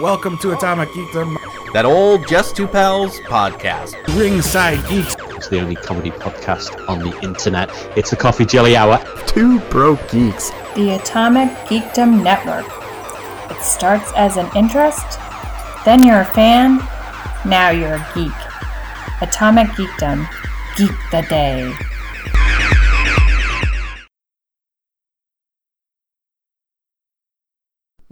Welcome to Atomic Geekdom, That old Just Two Pals podcast. Ringside Geeks. It's the only comedy podcast on the internet. It's the Coffee Jelly Hour. Two broke geeks. The Atomic Geekdom Network. It starts as an interest, then you're a fan, now you're a geek. Atomic Geekdom. Geek the day.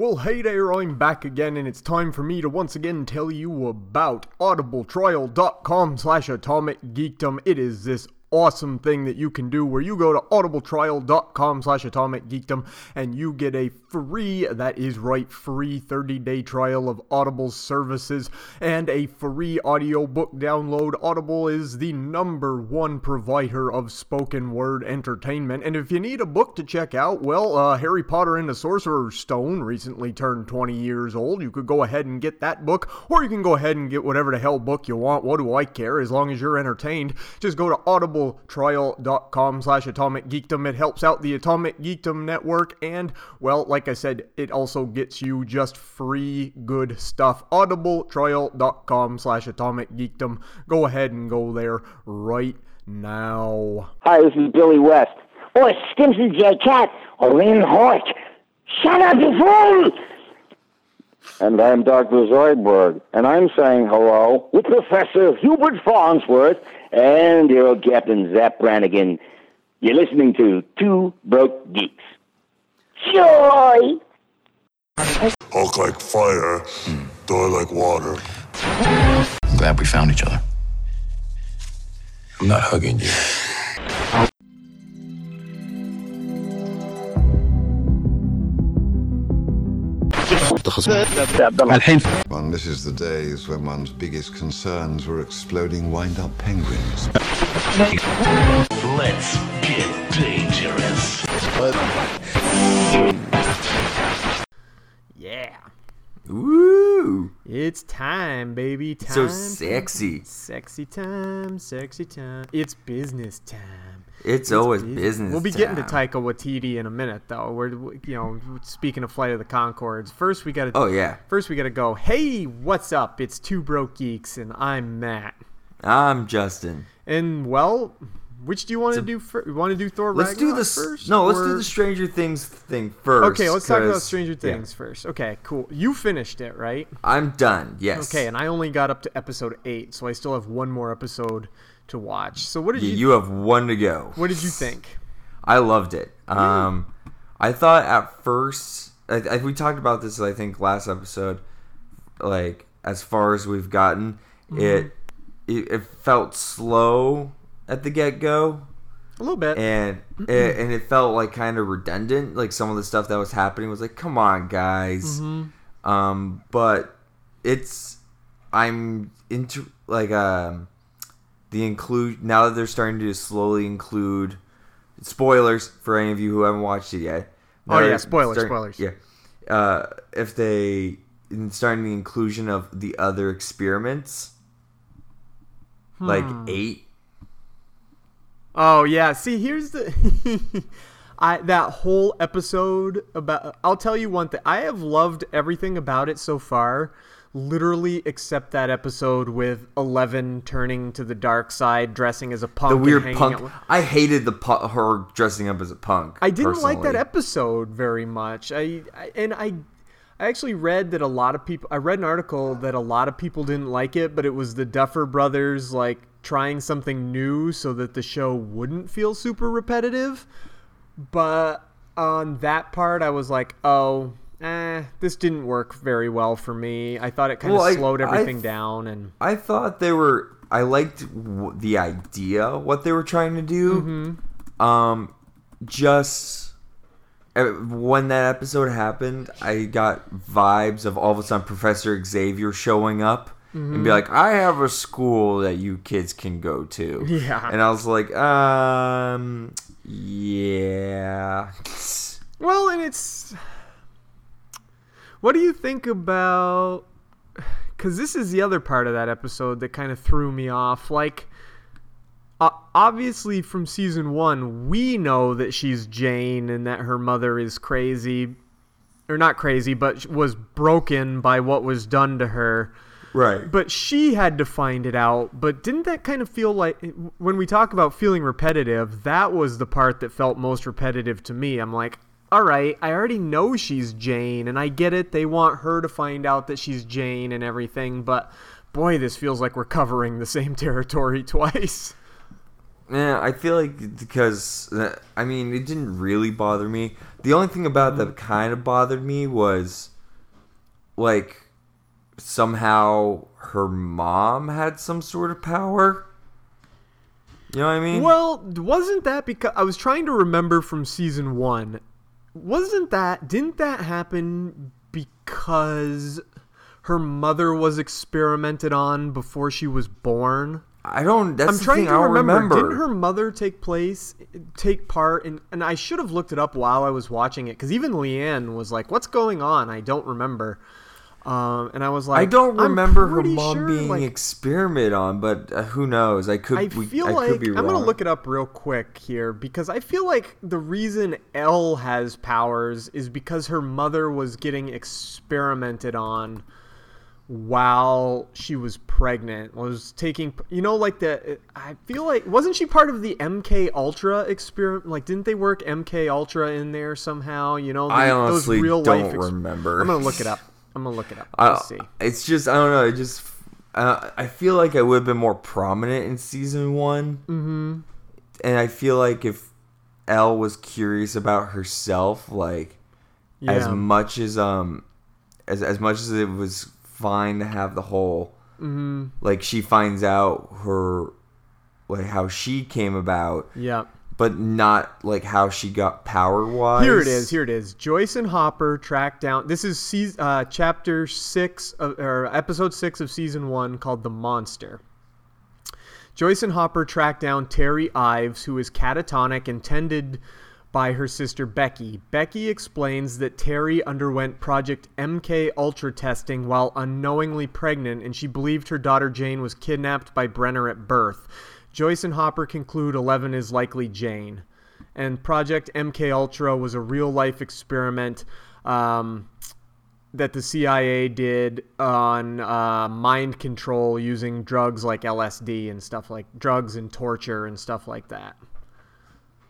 Well, hey there, I'm back again, and it's time for me to once again tell you about audibletrial.com slash atomic geekdom. It is this awesome thing that you can do where you go to audibletrial.com slash atomic geekdom and you get a free that is right free 30-day trial of audible's services and a free audiobook download. Audible is the number one provider of spoken word entertainment. And if you need a book to check out well uh, harry potter and the sorcerer's stone recently turned 20 years old. You could go ahead and get that book or you can go ahead and get whatever the hell book you want. What do i care? As long as you're entertained just go to audible audibletrial.com slash atomic geekdom. It helps out the Atomic Geekdom Network, and, well, like I said, it also gets you just free good stuff. audibletrial.com slash atomic geekdom. Go ahead and go there right now. Hi, this is Billy West. Or Stimpson J. Cat. Or Ren Höek. Shut up, you fool! And I'm Dr. Zoidberg, and I'm saying hello with Professor Hubert Farnsworth and your old Captain Zapp Brannigan. You're listening to Two Broke Geeks. Joy! Hulk like fire, Thor like water. I'm glad we found each other. I'm not hugging you. الحين One misses the days when one's biggest concerns were exploding wind-up penguins. Let's get dangerous. Yeah. Woo! It's time, baby. Time. So time, sexy. Sexy time, sexy time. It's business time. It's always business. We'll be getting to. Taika Waititi in a minute, though. We're, you know, speaking of Flight of the Conchords. First, we got to. Oh, yeah. First, we got to go. Hey, what's up? It's Two Broke Geeks, and I'm Matt. I'm Justin. And well, which do you want to do first? You want to do Thor Let's do Ragnarok this. first? No, let's do the Stranger Things thing first. Okay, let's talk about Stranger yeah. Things first. Okay, cool. You finished it, right? I'm done. Yes. Okay, and I only got up to episode eight, so I still have one more episode to watch. So what did you, you? you have one to go. what did you think? I loved it. Um, I thought at first, I, I, we talked about this, I think, last episode. Like as far as we've gotten, it, it it felt slow at the get go, A little bit. and it, and it felt like kind of redundant. Like some of the stuff that was happening was like, come on, guys. Hmm. Um, but it's I'm into like um the include now that they're starting to slowly include spoilers for any of you who haven't watched it yet. Now Oh, yeah, spoilers, spoilers. Yeah, uh, if they in starting the inclusion of the other experiments, like Hmm. eight. Oh yeah. See, here's the. I that whole episode about. I'll tell you one thing. I have loved everything about it so far, literally except that episode with Eleven turning to the dark side, dressing as a punk. The weird punk. with- I hated the pu- her dressing up as a punk. I didn't like that episode very much. I, I and I I actually read that a lot of people I read an article that a lot of people didn't like it, but it was the Duffer brothers like trying something new so that the show wouldn't feel super repetitive. But on that part I was like, "Oh, eh, this didn't work very well for me. I thought it kind of Well, I- slowed I everything th- down and I thought they were. I liked w- the idea, what they were trying to do. Mm-hmm. Um, just uh, when that episode happened, I got vibes of all of a sudden Professor Xavier showing up and Mm-hmm. be like, "I have a school that you kids can go to." Yeah. and I was like, um, yeah. Well, and it's. What do you think about. Because this is the other part of that episode that kind of threw me off. Like, uh, obviously, from season one, we know that she's Jane and that her mother is crazy. or not crazy, but was broken by what was done to her. Right. But she had to find it out. But didn't that kind of feel like when we talk about feeling repetitive, that was the part that felt most repetitive to me. I'm like, all right, I already know she's Jane, and I get it. They want her to find out that she's Jane and everything, but boy, this feels like we're covering the same territory twice. Yeah, I feel like because I mean it didn't really bother me. The only thing about that mm-hmm. kind of bothered me was like somehow her mom had some sort of power. You know what I mean? Well, wasn't that because I was trying to remember from season one? Wasn't that didn't that happen because her mother was experimented on before she was born? I don't. That's I'm the trying thing to I don't remember. remember. Didn't her mother take place, take part in? And I should have looked it up while I was watching it because even Leanne was like, "What's going on?" I don't remember. Um, and I was like, I don't remember her mom sure, being like, experimented on, but uh, who knows? I could. I we, feel I like could be I'm gonna look it up real quick here because I feel like the reason Elle has powers is because her mother was getting experimented on while she was pregnant. Was taking you know like the I feel like wasn't she part of the MK Ultra experiment? Like didn't they work MK Ultra in there somehow? You know, the, I honestly those real don't life remember. I'm gonna look it up. I'm gonna look it up. I- Let's see. It's just I don't know. It just uh, I feel like I would have been more prominent in season one, Mm-hmm. and I feel like if Elle was curious about herself, like as much as um as as much as it was fine to have the whole Mm-hmm. like she finds out her like how she came about, Yeah. But not like how she got power wise. Here it is. Here it is. Joyce and Hopper track down. This is season, uh, chapter six of, or episode six of season one, called "The Monster." Joyce and Hopper track down Terry Ives, who is catatonic and tended by her sister Becky. Becky explains that Terry underwent Project MK Ultra testing while unknowingly pregnant, and she believed her daughter Jane was kidnapped by Brenner at birth. Joyce and Hopper conclude Eleven is likely Jane and Project MK Ultra was a real life experiment um, that the CIA did on uh, mind control using drugs like LSD and stuff like drugs and torture and stuff like that.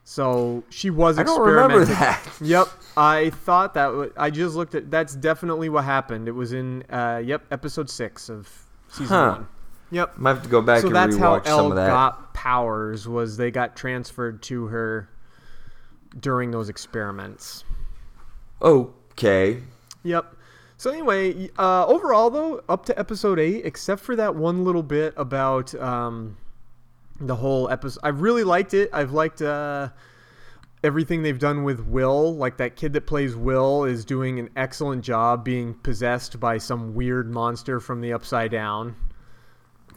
So she was I don't remember that. Yep, I thought that. W- I just looked at. That's definitely what happened. It was in. Uh, yep, episode six of season Huh. one. Yep. Might have to go back so and that's how Elle some of that. got powers. Was they got transferred to her during those experiments. Okay. Yep. So anyway, uh, overall though, up to episode eight, except for that one little bit about um, the whole episode, I really liked it. I've liked uh, everything they've done with Will. Like that kid that plays Will is doing an excellent job being possessed by some weird monster from the upside down.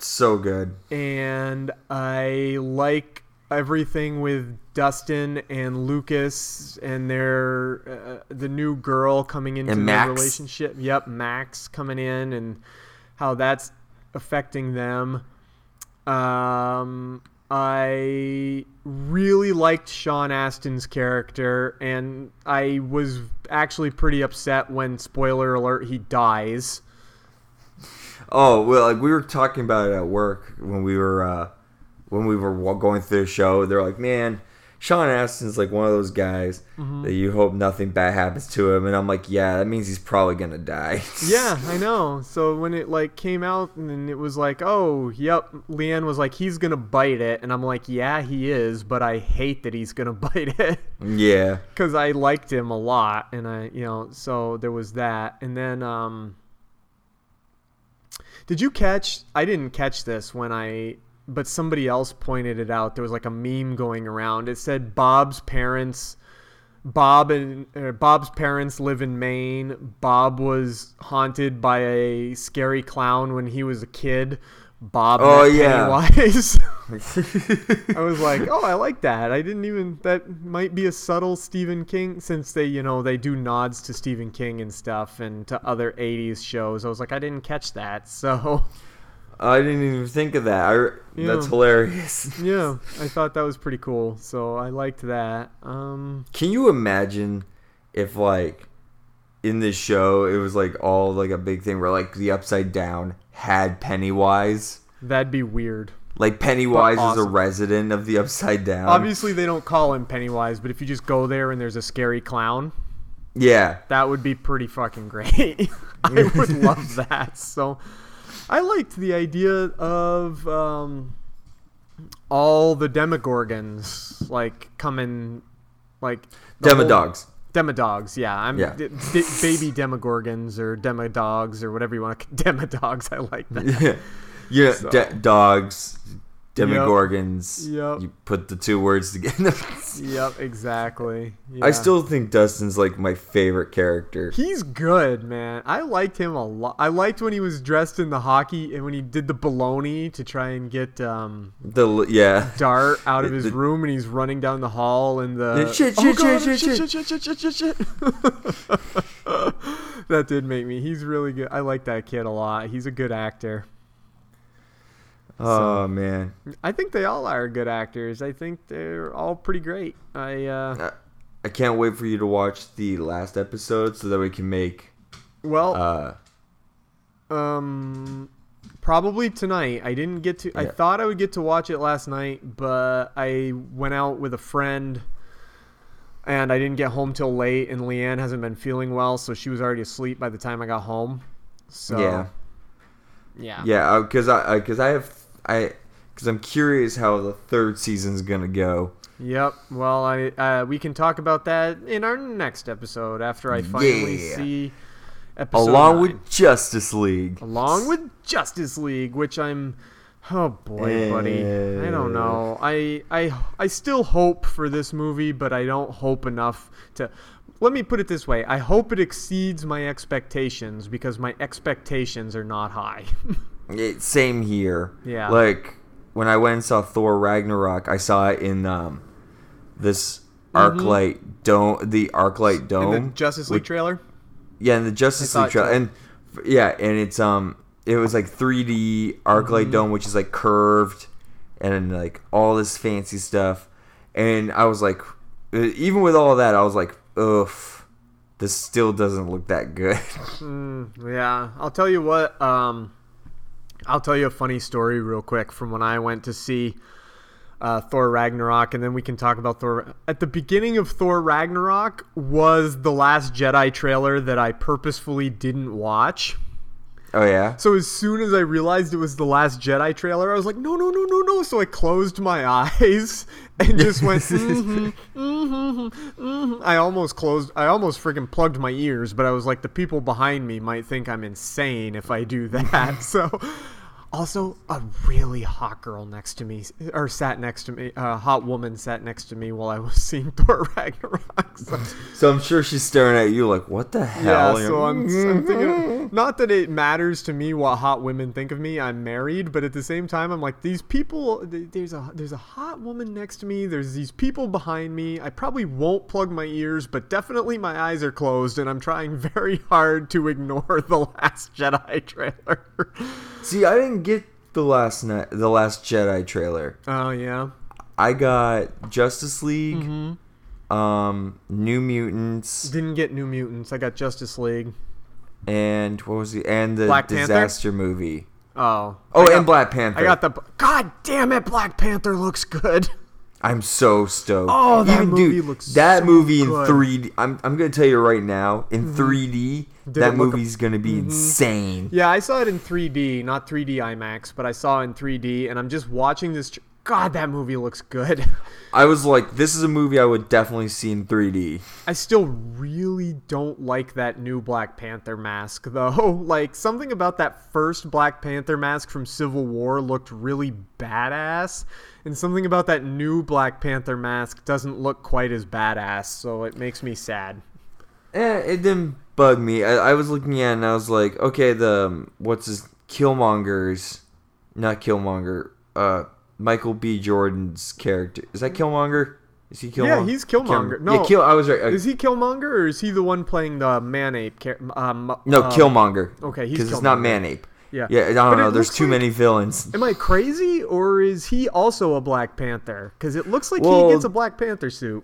So good. and I like everything with Dustin and Lucas and their uh, the new girl coming into And their relationship. Yep, Max coming in and how that's affecting them. Um, I really liked Sean Astin's character, and I was actually pretty upset when spoiler alert he dies. Oh well, like we were talking about it at work when we were uh, when we were going through the show. They're like, "Man, Sean Astin's like one of those guys Mhm. that you hope nothing bad happens to him." And I'm like, "Yeah, that means he's probably gonna die." Yeah, I know. So when it like came out and it was like, oh, yep, Leanne was like, he's gonna bite it, and I'm like, yeah, he is, but I hate that he's gonna bite it yeah. because I liked him a lot, and I, you know, so there was that, and then, um, did you catch? I didn't catch this when I, but somebody else pointed it out. There was like a meme going around. It said Bob's parents. Bob and Bob's parents live in Maine. Bob was haunted by a scary clown when he was a kid. Bob Oh, yeah. Pennywise. I was like, oh, I like that. I didn't even. That might be a subtle Stephen King, since they, you know, they do nods to Stephen King and stuff, and to other '80s shows. I was like, I didn't catch that. So, I didn't even think of that. I, That's hilarious. yeah, I thought that was pretty cool. So I liked that. Um, Can you imagine if like in this show, it was like all like a big thing where like the Upside Down had Pennywise. That'd be weird. Like Pennywise is a resident of the Upside Down. Obviously, they don't call him Pennywise, but if you just go there and there's a scary clown, Yeah. that would be pretty fucking great. I would love that. So, I liked the idea of um, all the Demogorgons like coming, like the whole- Demodogs. Yeah. I'm Yeah. d- d- baby Demogorgons or Demodogs or whatever you want. to Demodogs, I like that. Yeah. Yeah, So- de- dogs, demogorgons. Yep. You put the two words together. yep, exactly. I still think Dustin's like my favorite character. He's good, man. I liked him a lot. I liked when he was dressed in the hockey and when he did the baloney to try and get um, The yeah. Dart out of his the- room and he's running down the hall and the Yeah, shit, Oh, shit, shit, shit, shit, shit, shit, shit, shit. that did make me. He's really good. I like that kid a lot. He's a good actor. Oh man. I think they all are good actors. I think they're all pretty great. I uh, I can't wait for you to watch the last episode so that we can make well, uh Um, probably tonight. I didn't get to. I thought I would get to watch it last night, but I went out with a friend, and I didn't get home till late. And Leanne hasn't been feeling well, so she was already asleep by the time I got home. So yeah. yeah, Yeah, because I because I have I because I'm curious how the third season's gonna go. Yep. Well, I uh, we can talk about that in our next episode after I finally Yeah. see episode Along nine. with Justice League. along with Justice League, which I'm oh boy, buddy. I don't know. I I I still hope for this movie, but I don't hope enough to let me put it this way. I hope it exceeds my expectations because my expectations are not high. It, same here. Yeah. Like when I went and saw Thor Ragnarok, I saw it in um this ArcLight dome, the ArcLight dome. Mm-hmm. In the Justice League which- trailer? Yeah, in the Justice League trailer, and yeah, and it's um, it was like 3D ArcLight Mm-hmm. dome, which is like curved, and like all this fancy stuff, and I was like, even with all that, I was like, oof, this still doesn't look that good. Yeah, I'll tell you what. Um, I'll tell you a funny story real quick from when I went to see uh, Thor Ragnarok, and then we can talk about Thor. At the beginning of Thor Ragnarok was the Last Jedi trailer that I purposefully didn't watch. oh yeah, So as soon as I realized it was the Last Jedi trailer, I was like, no, no, no, no, no. So I closed my eyes and just went, mm-hmm, mm-hmm, mm-hmm. I almost closed, I almost freaking plugged my ears, but I was like, the people behind me might think I'm insane if I do that. so. Also, a really hot girl next to me, or sat next to me, a hot woman sat next to me while I was seeing Thor Ragnarok. So, so I'm sure she's staring at you like, what the hell yeah, so I'm, I'm mm-hmm. thinking, not that it matters to me what hot women think of me. I'm married, but at the same time, I'm like these people. There's a there's a hot woman next to me. There's these people behind me. I probably won't plug my ears, but definitely my eyes are closed, and I'm trying very hard to ignore the Last Jedi trailer. See, I didn't get the last night, the last Jedi trailer. Oh yeah, I got Justice League, Mm-hmm. um, New Mutants, didn't get New Mutants. I got Justice League. and what was the and the Black Panther? disaster movie. Oh, Oh, got- and Black Panther. I got the. God damn it, Black Panther looks good. I'm so stoked. Oh, that movie dude, looks that so movie in 3D. I'm I'm gonna tell you right now, in 3D, Did that movie's gonna be insane. Yeah, I saw it in 3D, not 3D IMAX, but I saw it in 3D, and I'm just watching this. Tr- God, that movie looks good. I was like, this is a movie I would definitely see in 3D. I still really don't like that new Black Panther mask, though. Like, something about that first Black Panther mask from Civil War looked really badass, and something about that new Black Panther mask doesn't look quite as badass, so it makes me sad. Eh, it didn't bug me. I, I was looking at it and I was like, okay, the um, what's his Killmonger's, not Killmonger, uh, Michael B. Jordan's character is that Killmonger? Is he Killmonger? Yeah, he's Killmonger. Kill- No, yeah, Kill. I was right. Uh, Is he Killmonger, or is he the one playing the man-ape? Um, no, uh, Killmonger. okay, he's because it's not Killmonger. Man-Ape. Yeah. Yeah, I don't it know. There's too like- many villains. Am I crazy, or is he also a Black Panther? Because it looks like Well- he gets a Black Panther suit.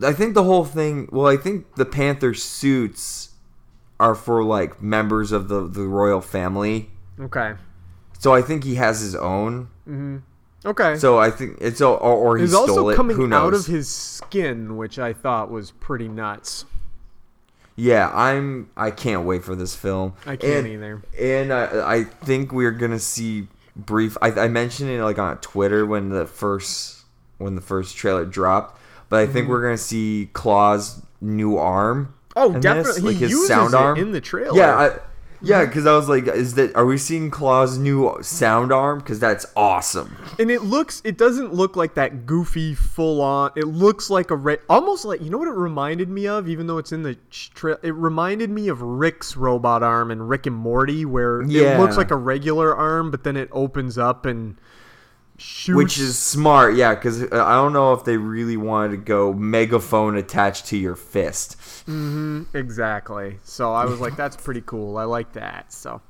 I think the whole thing. Well, I think the Panther suits are for like members of the the royal family. Okay. So I think he has his own. Okay. So I think it's or, or he He's stole also it. coming Who knows? out of his skin, which I thought was pretty nuts. Yeah, I'm. I can't wait for this film. I can't And- either. And I, I think we're gonna see brief. I, I mentioned it like on Twitter when the first when the first trailer dropped, but I Mm-hmm. think we're gonna see Claw's new arm. Oh, in this, definitely. He uses it in the trailer. Yeah, I, yeah. Because I was like, is that are we seeing Claw's new sound arm? Because that's awesome. And it looks, it doesn't look like that goofy, full on. It looks like a, re- almost like, you know what it reminded me of, even though it's in the tra- It reminded me of Rick's robot arm in Rick and Morty, where it looks like a regular arm, but then it opens up and shoots. Which is smart, yeah. Because I don't know if they really wanted to go megaphone attached to your fist. Exactly. So I was like, that's pretty cool. I like that. So.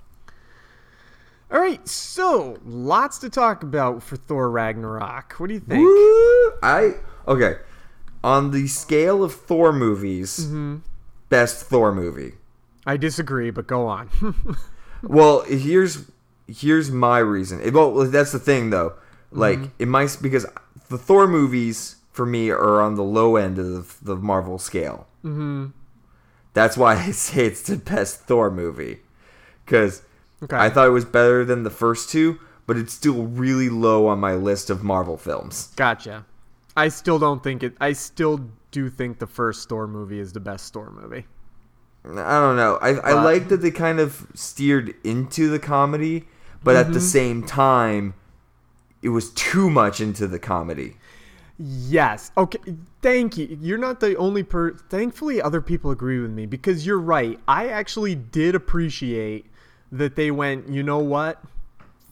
All right, so lots to talk about for Thor Ragnarok. What do you think? Woo! I okay. On the scale of Thor movies, Mm-hmm. best Thor movie. I disagree, but go on. Well, here's here's my reason. It- well, that's the thing though. Like Mm-hmm. it might because the Thor movies for me are on the low end of the Marvel scale. Mm-hmm. That's why I say it's the best Thor movie because Okay. I thought it was better than the first two, but it's still really low on my list of Marvel films. Gotcha. I still don't think it. I still do think the first Thor movie is the best Thor movie. I don't know. I I like that they kind of steered into the comedy, but at the Mm-hmm. same time, it was too much into the comedy. Yes. Okay. Thank you. You're not the only per. Thankfully, other people agree with me because you're right. I actually did appreciate that they went. You know what?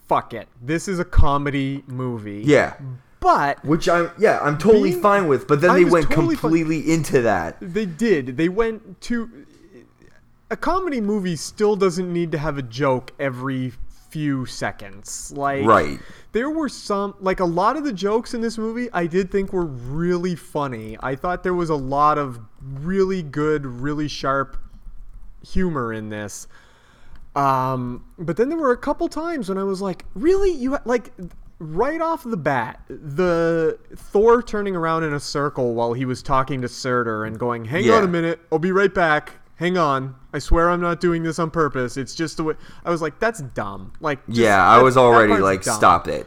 Fuck it. This is a comedy movie. Yeah, But which I'm yeah I'm totally Being- fine with. But then I they went totally completely into that. They did. They went to a comedy movie still doesn't need to have a joke every few seconds. Like Right. There were some like a lot of the jokes in this movie I did think were really funny. I thought there was a lot of really good, really sharp humor in this. Um, but then there were a couple times when I was like, really? You like right off the bat, the Thor turning around in a circle while he was talking to Surtur and going, "Hang Yeah. on a minute, I'll be right back. Hang on, I swear I'm not doing this on purpose. It's just the way." I was like, "That's dumb." Like, just- yeah, I was already like, dumb. stop it.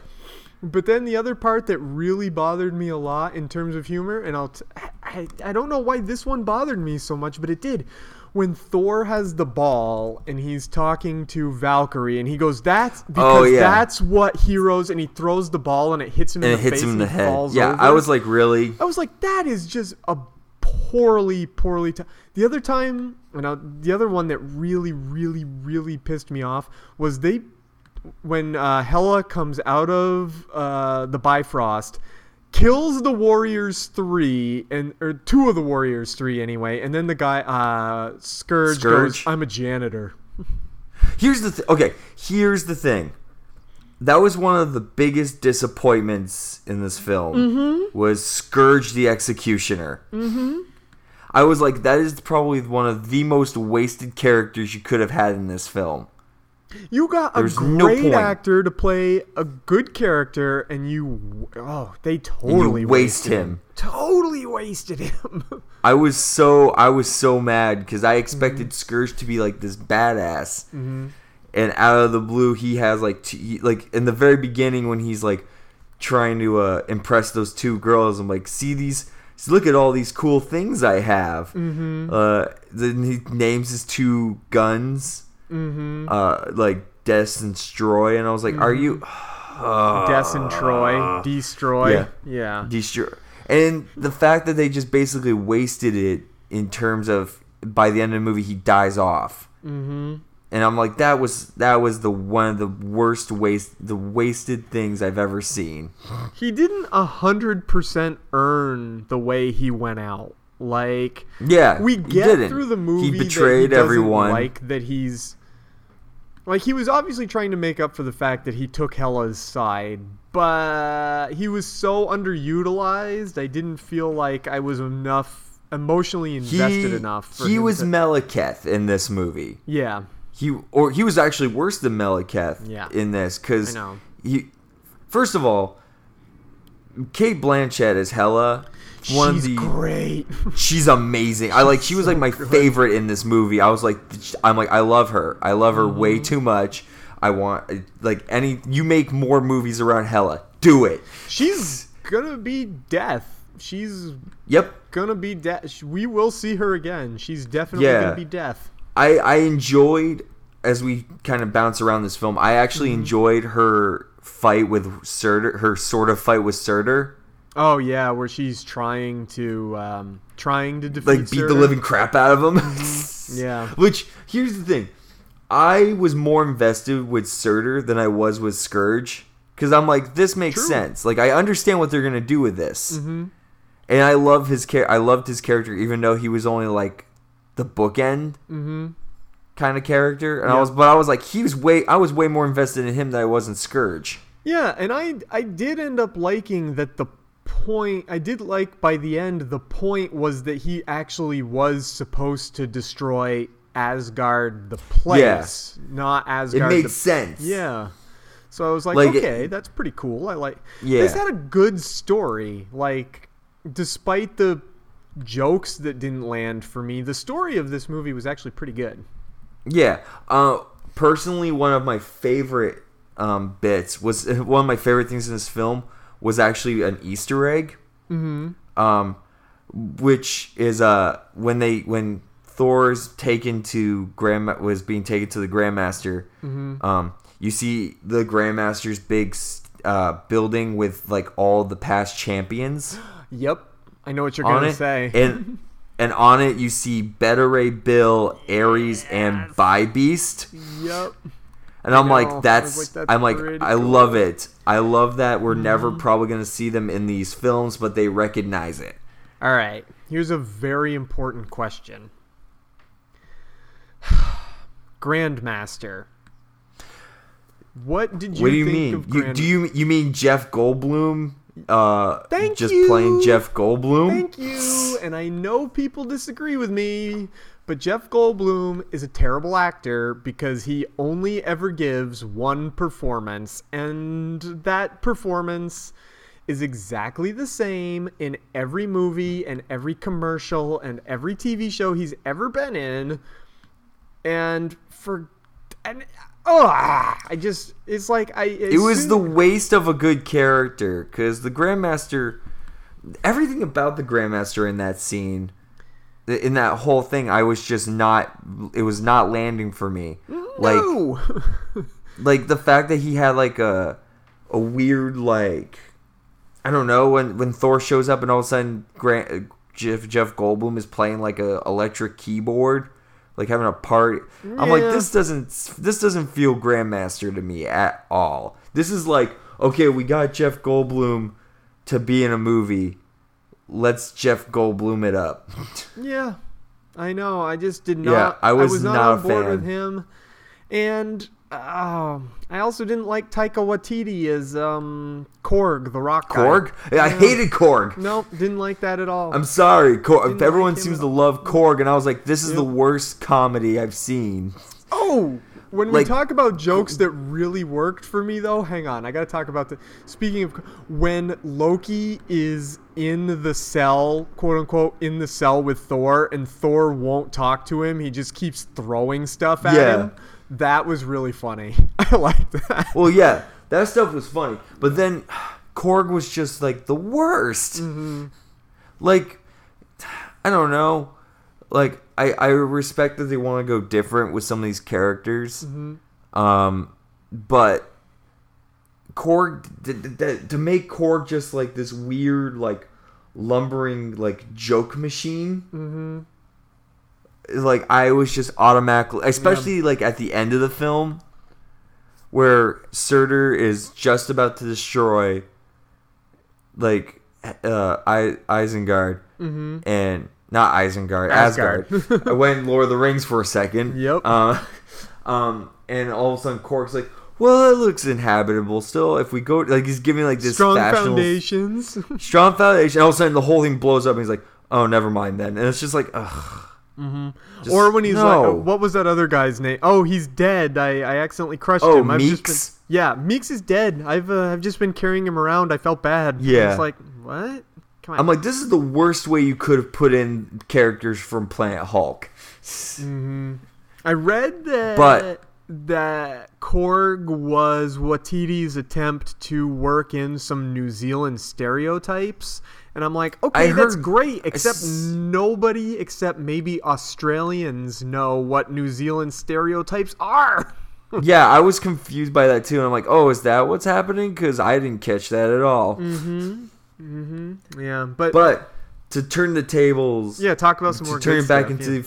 But then the other part that really bothered me a lot in terms of humor, and I'll t- I, I don't know why this one bothered me so much, but it did. When Thor has the ball and he's talking to Valkyrie, and he goes, "That's oh, because Oh, yeah. that's what heroes," and he throws the ball and it hits him And in it the hits face him in the head. Yeah, I was like, really? I was like, that is just a poorly, poorly. T-. The other time, I, the other one that really, really, really pissed me off was they when uh, Hela comes out of uh, the Bifrost, kills the Warriors three and or two of the Warriors three anyway, and then the guy uh, Scourge, goes, Scourge? "I'm a janitor." Here's the th- okay. Here's the thing. That was one of the biggest disappointments in this film. Mm-hmm. Was Scourge the Executioner? Mm-hmm. I was like, that is probably one of the most wasted characters you could have had in this film. You got a There's no great point. actor to play a good character, and you oh they totally waste wasted him. Totally wasted him. I was so I was so mad because I expected Mm-hmm. Scourge to be like this badass, and out of the blue he has like two, he, like in the very beginning when he's like trying to uh, impress those two girls. I'm like, see these, see, look at all these cool things I have. Mm-hmm. Uh, then he names his two guns, mm-hmm. uh, like Des and Troy, and I was like, are you? Des and Troy, destroy. yeah. yeah. destroy. And the fact that they just basically wasted it in terms of by the end of the movie he dies off. And I'm like, that was that was the one of the worst waste the wasted things I've ever seen. He didn't a hundred percent earn the way he went out. Like Yeah, we he get through the movie He betrayed doesn't everyone. Like that he's like he was obviously trying to make up for the fact that he took Hela's side, but he was so underutilized. I didn't feel like I was enough emotionally invested enough. For he was to- Malekith in this movie. yeah, He or he was actually worse than Malekith Yeah. in this because he. First of all, Cate Blanchett is Hela. One she's of the great. she's amazing. I like she was like my favorite in this movie. I was like I'm like I love her. I love her way Mm-hmm. too much. I want like any you make more movies around Hela. Do it. she's gonna be death. She's Yep. gonna be death. We will see her again. She's definitely Yeah. gonna be death. I I enjoyed as we kind of bounce around this film. I actually Mm-hmm. enjoyed her fight with Surtur. Her sort of fight with Surtur. Oh yeah, where she's trying to um trying to defeat Like beat the living crap out of him. Yeah. Which here's the thing, I was more invested with Surtur than I was with Scourge because I'm like, this makes True. sense. Like I understand what they're gonna do with this, mm-hmm. and I love his char- I loved his character even though he was only like the bookend Mm-hmm. kind of character, and I was but I was like, he was way I was way more invested in him than I was in Scourge. Yeah, and I I did end up liking that the point I did like by the end the point was that he actually was supposed to destroy Asgard the place, not Asgard. It made the, sense. Yeah. So I was like, Like, it- okay, that's pretty cool. I like. Yeah. This had a good story. Like, despite the jokes that didn't land for me, the story of this movie was actually pretty good. Yeah. Uh, personally, one of my favorite um, bits was one of my favorite things in this film was actually an Easter egg. Mm-hmm. Um, which is uh when they when Thor's taken to Grand was being taken to the Grandmaster. Mm. Um, you see the Grandmaster's big uh, building with like all the past champions Yep, I know what you're gonna say. and and on it you see Beta Ray Bill, Ares, and Bi-Beast. yep. And I'm like, that's, like, that's I'm like, I cool. Mm-hmm. love it. I love that we're never probably gonna see them in these films, but they recognize it. All right. Here's a very important question. Grandmaster. What did you what do you think mean? of You, do you you mean Jeff Goldblum? Uh, Thank just you. playing Jeff Goldblum. Thank you. And I know people disagree with me, but Jeff Goldblum is a terrible actor because he only ever gives one performance, and that performance is exactly the same in every movie and every commercial and every TV show he's ever been in. And for and oh, I just it's like I it was the waste of a good character because the Grandmaster, everything about the Grandmaster in that scene, in that whole thing, I was just not. It was not landing for me. Like, no. like the fact that he had like a a weird like I don't know when when Thor shows up and all of a sudden Grant, uh, Jeff Jeff Goldblum is playing like a electric keyboard like having a party I'm like this doesn't this doesn't feel Grandmaster to me at all this is like okay we got Jeff Goldblum to be in a movie let's Jeff Goldblum it up Yeah, I know. I just did not. Yeah, not. I was not, not on a board fan. with him, and uh, I also didn't like Taika Waititi as um, Korg, the rock guy. Korg I hated Korg Nope, didn't like that at all. I'm sorry. Didn't everyone like seems to love Korg, and I was like, this is Yep. the worst comedy I've seen. oh, when we talk about jokes that really worked for me, though, hang on, I gotta talk about the. Speaking of, when Loki is in the cell, quote unquote, in the cell with Thor, and Thor won't talk to him, he just keeps throwing stuff at Yeah. him. That was really funny. I liked that. Well, yeah, that stuff was funny, but then Korg was just like the worst. Mm-hmm. Like, I don't know. Like, I I respect that they want to go different with some of these characters, Mm-hmm. um, but Korg to make Korg just like this weird like lumbering like joke machine. Mm-hmm. Like I was just automatically, especially like at the end of the film, where Surtur is just about to destroy, like, uh, I Isengard and not Isengard, Asgard. Asgard. I went Lord of the Rings for a second. Yep. Uh, um, and all of a sudden Korg's like, well, it looks inhabitable still. If we go, like, he's giving like this Strong foundations. strong foundation. All of a sudden, the whole thing blows up, and he's like, oh, never mind then. And it's just like, ugh. Just- or when he's like, no. uh, what was that other guy's name? Oh, he's dead. I, I accidentally crushed Oh, him. I've just Meeks? been, yeah, Meeks is dead. I've uh, I've just been carrying him around. I felt bad. Yeah. It's like what? Come on. I'm like, this is the worst way you could have put in characters from Planet Hulk. Hmm. I read that But- that Korg was Waititi's attempt to work in some New Zealand stereotypes. And I'm like, okay, I that's heard- great, except s- nobody except maybe Australians know what New Zealand stereotypes are. yeah, I was confused by that too. And I'm like, oh, is that what's happening? Because I didn't catch that at all. Mm-hmm. Mm-hmm. Yeah, but, But to turn the tables, yeah, talk about some to more. turn back stuff, into, yeah.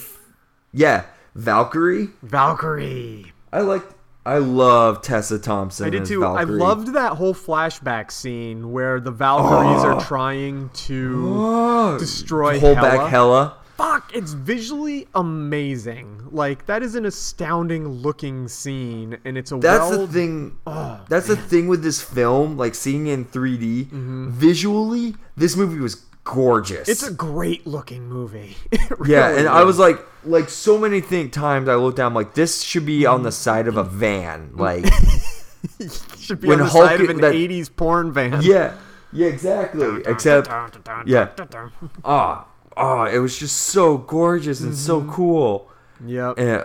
yeah, Valkyrie. Valkyrie. I like, I love Tessa Thompson. I did as too. Valkyrie. I loved that whole flashback scene where the Valkyries Oh. are ah. trying to Oh, destroy hold Hela. back Hela. Fuck, it's visually amazing. Like that is an astounding looking scene, and it's a That's well. the thing. Oh, that's the thing with this film, like seeing it in 3D. Mm-hmm. Visually, this movie was gorgeous. It's a great looking movie. It yeah, really and I was like, like so many think times I looked down, like this should be on the side of a van, like should be on the Hulk side of an that- '80s porn van. yeah, yeah, exactly. Except, yeah, ah, ah, it was just so gorgeous and so cool. Yep. And,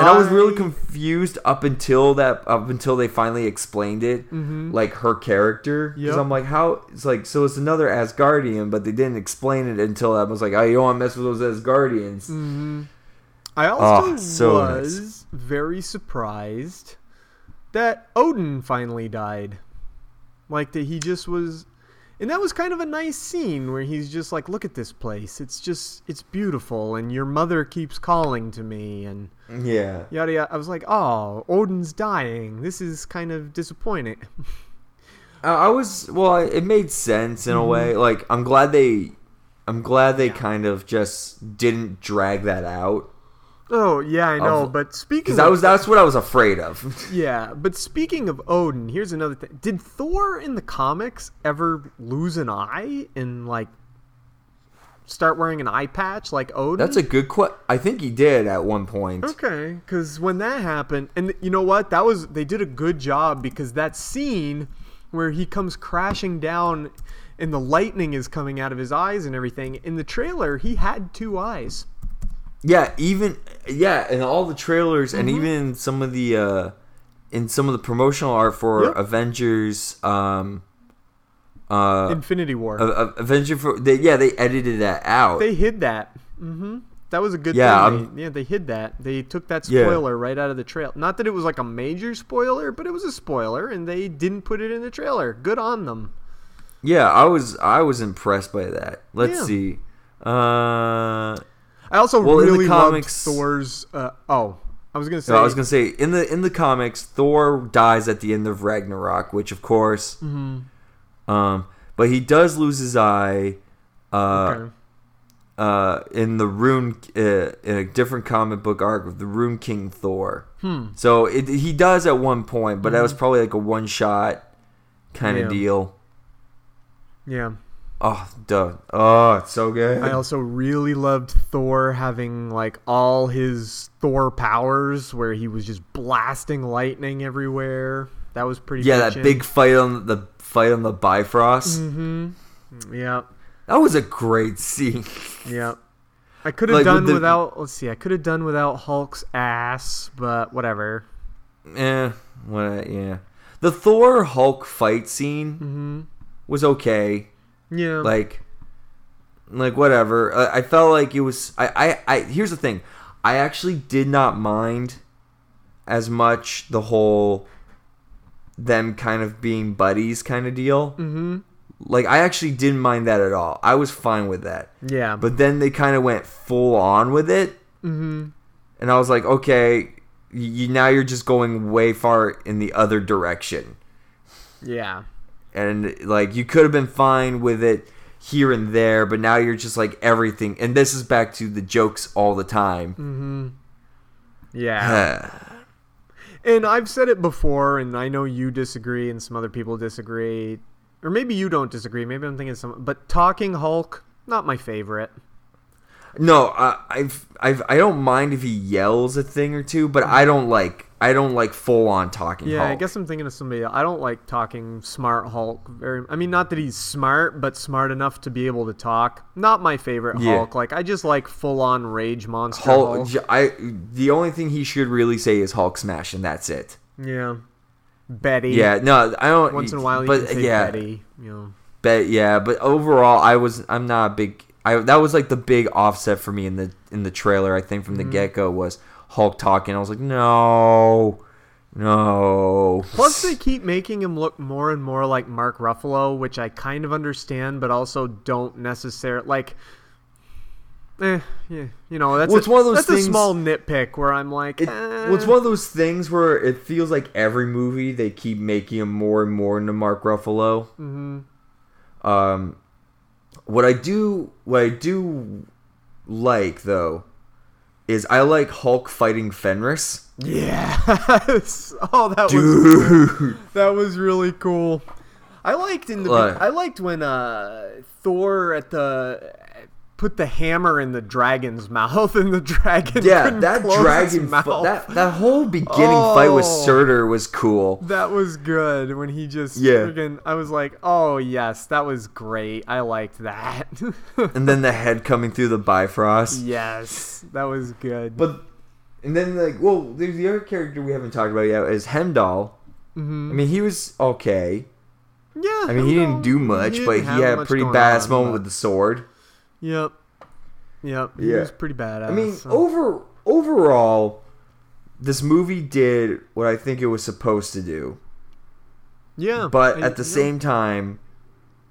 and I was um, really confused up until that, up until they finally explained it, mm-hmm. like her character. Because Yep. I'm like, how? It's like, so it's another Asgardian, but they didn't explain it until I was like, oh, you don't want to mess with those Asgardians. Mm-hmm. I also Oh, so was very surprised that Odin finally died. Like that he just was and that was kind of a nice scene where he's just like look at this place. It's just it's beautiful and your mother keeps calling to me and Yeah. yada yada. I was like, "Oh, Odin's dying. This is kind of disappointing." I was well. It made sense in a Mm-hmm. way. Like I'm glad they, I'm glad they kind of just didn't drag that out oh, yeah, I know, Of- but speaking that was that's what I was afraid of. Yeah, but speaking of Odin, here's another thing. Did Thor in the comics ever lose an eye and like start wearing an eye patch like Odin? that's a good question. I think he did at one point. Okay, because when that happened, and you know what? That was they did a good job because that scene where he comes crashing down and the lightning is coming out of his eyes and everything. In the trailer, he had two eyes. Yeah, even yeah, in all the trailers and Mm-hmm. even some of the uh in some of the promotional art for Yep. Avengers um uh Infinity War. A- Avenger for they, yeah, they edited that out. they hid that. Mm-hmm. That was a good Yeah, thing. They, yeah, they hid that. They took that Yeah. spoiler right out of the trail. Not that it was like a major spoiler, but it was a spoiler, and they didn't put it in the trailer. Good on them. yeah, I was I was impressed by that. Let's Yeah. see. Uh I also Well, really comics- loved Thor's. Uh, oh, I was gonna say. I was gonna say in the in the comics, Thor dies at the end of Ragnarok, which of course, Mm-hmm. um, but he does lose his eye, uh, Okay. uh, in the Rune uh, in a different comic book arc of the Rune King Thor. Hmm. So it, he does at one point, but that was probably like a one shot kind Mm-hmm. Yeah. of deal. Yeah. Oh, duh. Oh, it's so good. I also really loved Thor having like all his Thor powers, where he was just blasting lightning everywhere. That was pretty. yeah, that big fight on the fight on the Bifrost. Mm-hmm. Yeah. That was a great scene. Yeah. I could have Like, with done the- without. Let's see. I could have done without Hulk's ass, but whatever. Eh, what? Yeah, the Thor Hulk fight scene Mm-hmm. was okay. Yeah. Like, like whatever. I, I felt like it was. I, I, I. Here's the thing. I actually did not mind as much the whole them kind of being buddies kind of deal. Mm-hmm. Like I actually didn't mind that at all. I was fine with that. yeah. But then they kind of went full on with it. mm-hmm. And I was like, okay, you, now you're just going way far in the other direction. Yeah. And like you could have been fine with it here and there, but now you're just like everything. And this is back to the jokes all the time. Mm-hmm. Yeah. And I've said it before, and I know you disagree, and some other people disagree, or maybe you don't disagree. Maybe I'm thinking some. But talking Hulk not my favorite. No, uh, I've, I've, I don't mind if he yells a thing or two, but I don't like, I don't like full on talking. Yeah, I guess I'm thinking of somebody. I don't like talking smart Hulk. Very. I mean, not that he's smart, but smart enough to be able to talk. Not my favorite Yeah. Hulk. Like I just like full on rage monster Hulk. Hulk. I the only thing he should really say is Hulk smash, and that's it. Yeah. Betty. Yeah, no, I don't. Once in a while, you but yeah, Betty. You know. bet yeah, but overall, I was, I'm not a big. I that was like the big offset for me in the in the trailer. I think from Mm-hmm. the get go was Hulk talking. I was like, no, no. Plus, they keep making him look more and more like Mark Ruffalo, which I kind of understand, but also don't necessarily like. Eh, yeah, you know that's Well, a, it's one of those that's things- a small nitpick where I'm like, It, eh. well, it's one of those things where it feels like every movie they keep making him more and more into Mark Ruffalo. Mm-hmm. Um, what I do, what I do like though, is I like Hulk fighting Fenris. Yes. Oh, that was Dude, that was really cool. I liked in the I liked when uh Thor at the put the hammer in the dragon's mouth and the dragon yeah, that dragon, mouth. that that whole beginning fight with Oh. Surtur was cool. That was good when he just Yeah. friggin' I was like, "Oh, yes, that was great. I liked that." And then the head coming through the Bifrost. yes, that was good. But and then like, well, there's the other character we haven't talked about yet is Heimdall. Mm-hmm. I mean, he was okay. yeah, I mean, he didn't do much, but didn't he had a pretty badass on, moment but- with the sword. Yep. Yep. He Yeah. was pretty badass. I mean, so- over overall, this movie did what I think it was supposed to do. yeah. But and, at the know, same time,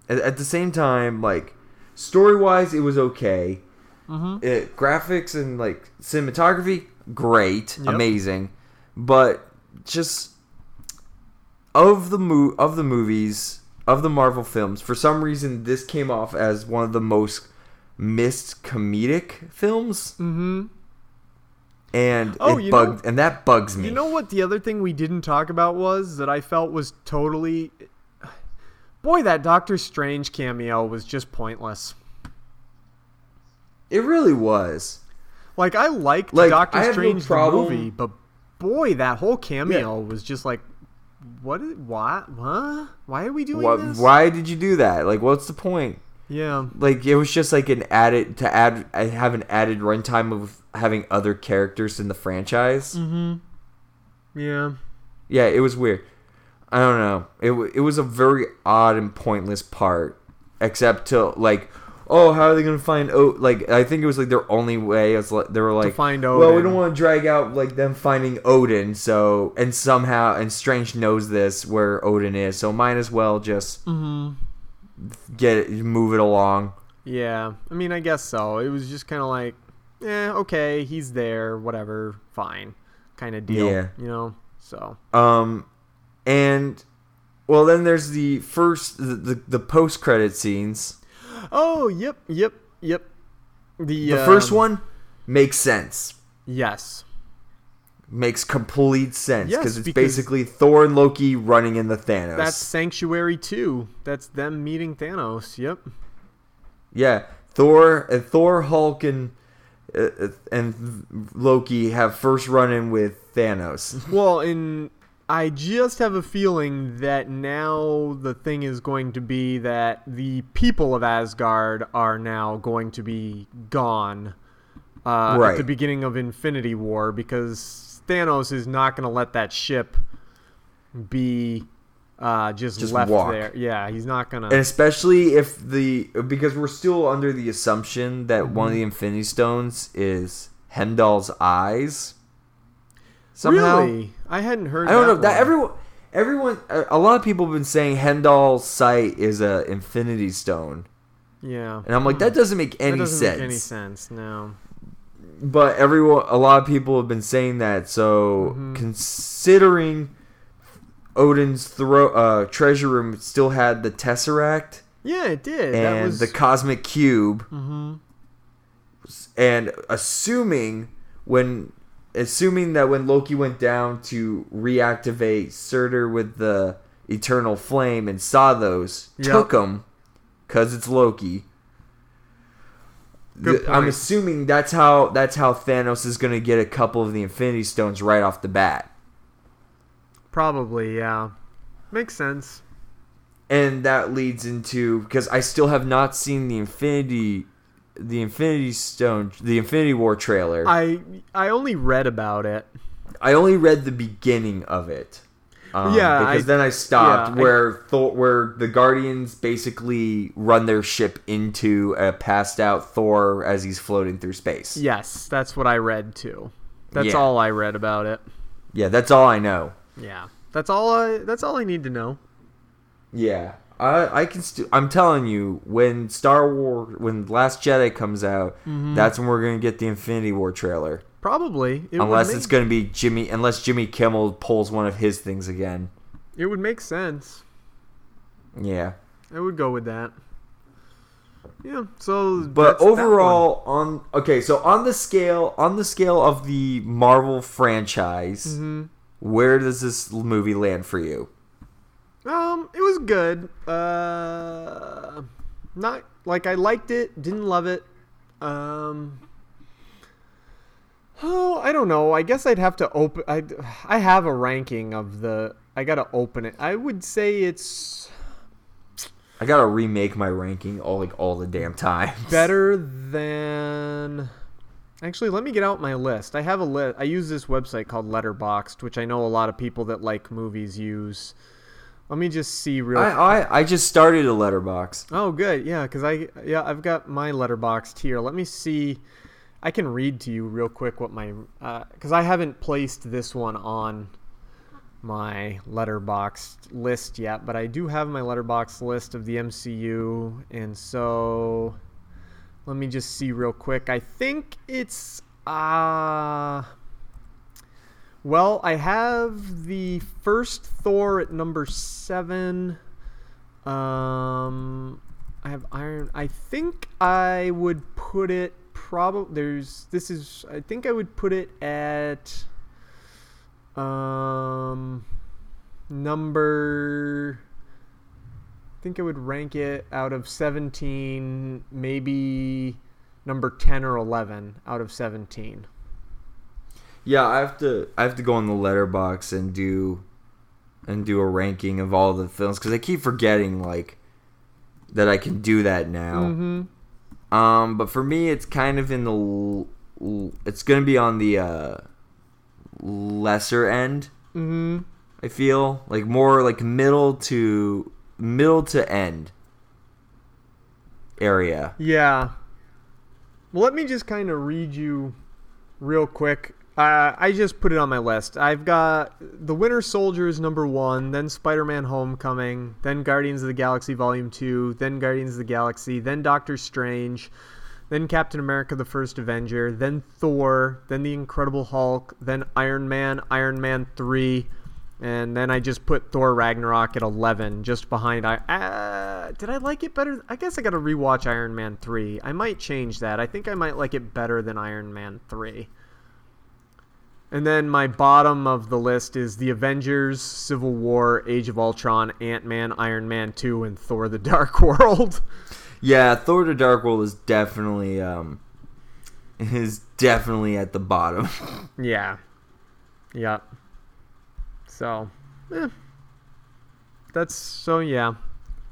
at, at the same time, like story wise, it was okay. Mm-hmm. It, graphics and like cinematography, great, Yep. amazing. But just of the mo- of the movies of the Marvel films, for some reason, this came off as one of the most missed comedic films. Mm-hmm. and Oh, it bugged, know- and that bugs me. You know what the other thing we didn't talk about was that I felt was totally Boy, that Doctor Strange cameo was just pointless. it really was. Like I liked Like, Doctor I no Strange problem- the movie, but boy, that whole cameo was just like what is why what? Why are we doing Why, this? why did you do that? Like, what's the point? Yeah. Like, it was just like an added to add uh, have an added runtime of having other characters in the franchise. Mm-hmm. Yeah. Yeah, it was weird. I don't know. It it was a very odd and pointless part, except to like, oh, how are they gonna find O? Like, I think it was like their only way. Is like they were like, find Odin. Well, we don't want to drag out like them finding Odin. So and somehow and Strange knows this where Odin is. So might as well just mm-hmm. Get it, move it along. Yeah. I mean, I guess so. It was just kind of like, eh, okay, he's there, whatever, fine, kind of deal. Yeah. You know. So. Um, and well, then there's the first the the, the post credit scenes. Oh, yep, yep, yep. The, The first um, one makes sense. Yes. Makes complete sense Yes, because it's because- basically Thor and Loki running in the Thanos. That's Sanctuary 2. That's them meeting Thanos. Yep. yeah, Thor and Thor, Hulk, and uh, uh, and Loki have first run in with Thanos. Well, and I just have a feeling that now the thing is going to be that the people of Asgard are now going to be gone uh, at the beginning of Infinity War because Thanos is not going to let that ship be uh, just, Just left walk. there. Yeah, he's not and to. especially if the because we're still under the assumption that one of the Infinity Stones is Heimdall's eyes. Somehow, Really? I hadn't heard I don't that know that everyone. Everyone, a lot of people have been saying Heimdall's sight is a Infinity Stone, Yeah. and I'm like, that doesn't make that any doesn't sense. make any sense, no. But everyone a lot of people have been saying that so Mm-hmm. considering odin's thro- uh, treasure room still had the tesseract Yeah, it did. that and was the cosmic cube Mm-hmm. and assuming when assuming that when loki went down to reactivate surtur with the eternal flame and saw those Yep. took them because it's loki Good th- I'm assuming that's how that's how Thanos is going to get a couple of the Infinity Stones right off the bat. Probably, yeah. Makes sense. and that leads into because I still have not seen the Infinity, the Infinity Stone, the Infinity War trailer. I I only read about it. I only read the beginning of it. Um, Yeah, because I- then I stopped yeah, I- where Thor, where the Guardians basically run their ship into a passed out Thor as he's floating through space. Yes, that's what I read too. That's Yeah. all I read about it. yeah, that's all I know. Yeah. That's all I that's all I need to know. Yeah, I I can. St- I'm telling you, when Star War, when Last Jedi comes out, Mm-hmm. that's when we're gonna get the Infinity War trailer. Probably. It unless would it's going to be Jimmy, unless Jimmy Kimmel pulls one of his things again. It would make sense. Yeah, I would go with that. Yeah. So but overall, on okay, so on the scale, on the scale of the Marvel franchise, Mm-hmm. where does this movie land for you? um, it was good. Uh, not like I liked it. Didn't love it. Um. Oh, I don't know. I guess I'd have to open. I I have a ranking of the. I gotta open it. I would say it's I gotta remake my ranking all like all the damn time. better than. Actually, let me get out my list. I have a list. I use this website called Letterboxd, which I know a lot of people that like movies use. Let me just see real. I, I I just started a letterbox. Oh, good. Yeah, because I yeah I've got my Letterboxd here. Let me see. I can read to you real quick what my because I haven't placed this one on my Letterboxd list yet, but I do have my letterbox list of the MCU, and so let me just see real quick. I think it's uh well, I have the first Thor at number seven. Um, I have Iron. I think I would put it probably. There's this is. I think I would put it at um number. I think I would rank it out of 17, maybe number 10 or 11 out of 17. Yeah, I have to I have to go on the letterbox and do and do a ranking of all the films because I keep forgetting like that I can do that now. Mm-hmm. Um, but for me, it's kind of in the l- l- it's gonna be on the uh, lesser end. Mm-hmm. I feel like more like middle to middle to end area. Yeah. Well, let me just kind of read you real quick. Uh, I just put it on my list. I've got The Winter Soldier is number one, then Spider Man Homecoming, then Guardians of the Galaxy Volume 2, then Guardians of the Galaxy, then Doctor Strange, then Captain America the First Avenger, then Thor, then The Incredible Hulk, then Iron Man, Iron Man 3, and then I just put Thor Ragnarok at 11, just behind. I uh, did I like it better? I guess I got to rewatch Iron Man 3. I might change that. I think I might like it better than Iron Man 3. And then my bottom of the list is The Avengers, Civil War, Age of Ultron, Ant Man, Iron Man 2, and Thor the Dark World. Yeah, Thor: The Dark World is definitely um is definitely at the bottom. yeah. Yep. So, eh. That's so, yeah.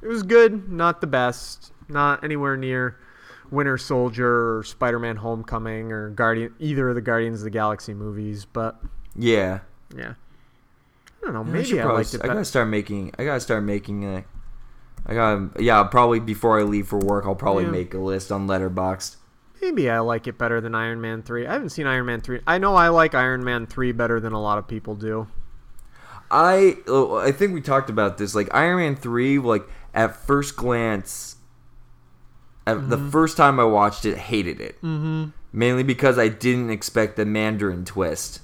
It was good, not the best. Not anywhere near Winter Soldier or Spider Man Homecoming or Guardian, either of the Guardians of the Galaxy movies, but yeah. yeah. I don't know. I Maybe I, probably liked it I gotta start making. I gotta start making a. I got yeah. Probably before I leave for work, I'll probably Yeah. make a list on Letterboxd. Maybe I like it better than Iron Man 3. I haven't seen Iron Man 3. I know I like Iron Man 3 better than a lot of people do. I oh, I think we talked about this. Like Iron Man three, like at first glance, at the first time I watched it, hated it. Mm-hmm. Mainly because I didn't expect the Mandarin twist,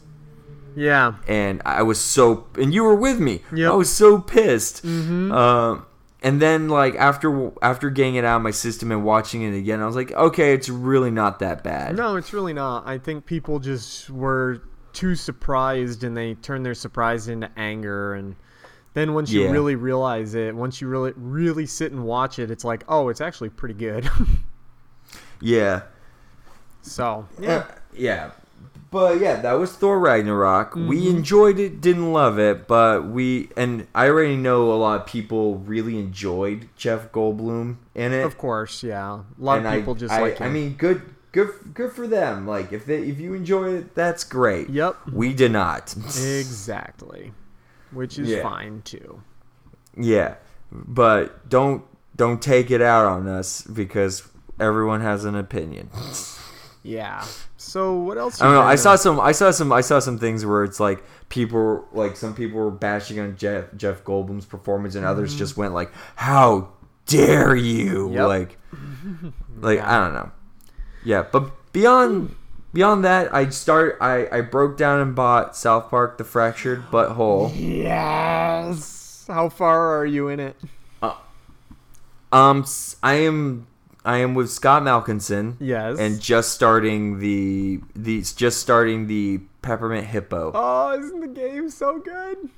Yeah. and I was so. And you were with me. Yep. I was so pissed. Mm-hmm. Um, and then like after after getting it out of my system and watching it again, I was like, okay, it's really not that bad. No, it's really not. I think people just were too surprised and they turned their surprise into anger and then once you Yeah. really realize it, once you really really sit and watch it, it's like, "Oh, it's actually pretty good." Yeah. So Yeah. yeah, yeah. But yeah, that was Thor Ragnarok. We Mm-hmm. enjoyed it, didn't love it, but we and I already know a lot of people really enjoyed Jeff Goldblum in it. of course, yeah. A lot and of I- people just I, like I mean, good, good, good for them. Like if they if you enjoy it, that's great. Yep. We did not. exactly, which is Yeah. fine too. yeah, but don't don't take it out on us because everyone has an opinion. Yeah. So what else? I don't know. I saw some. I saw some. I saw some things where it's like people, like some people were bashing on Jeff Jeff Goldblum's performance, and others just went like, "How dare you!" Mm-hmm. Yep. Like, like I don't know. Yeah, but beyond beyond that, I start. I I broke down and bought South Park: The Fractured But Whole. Yes. How far are you in it? Um, s- I am. I am with Scott Malkinson. Yes. And just starting the the just starting the Peppermint Hippo. Oh, isn't the game so good?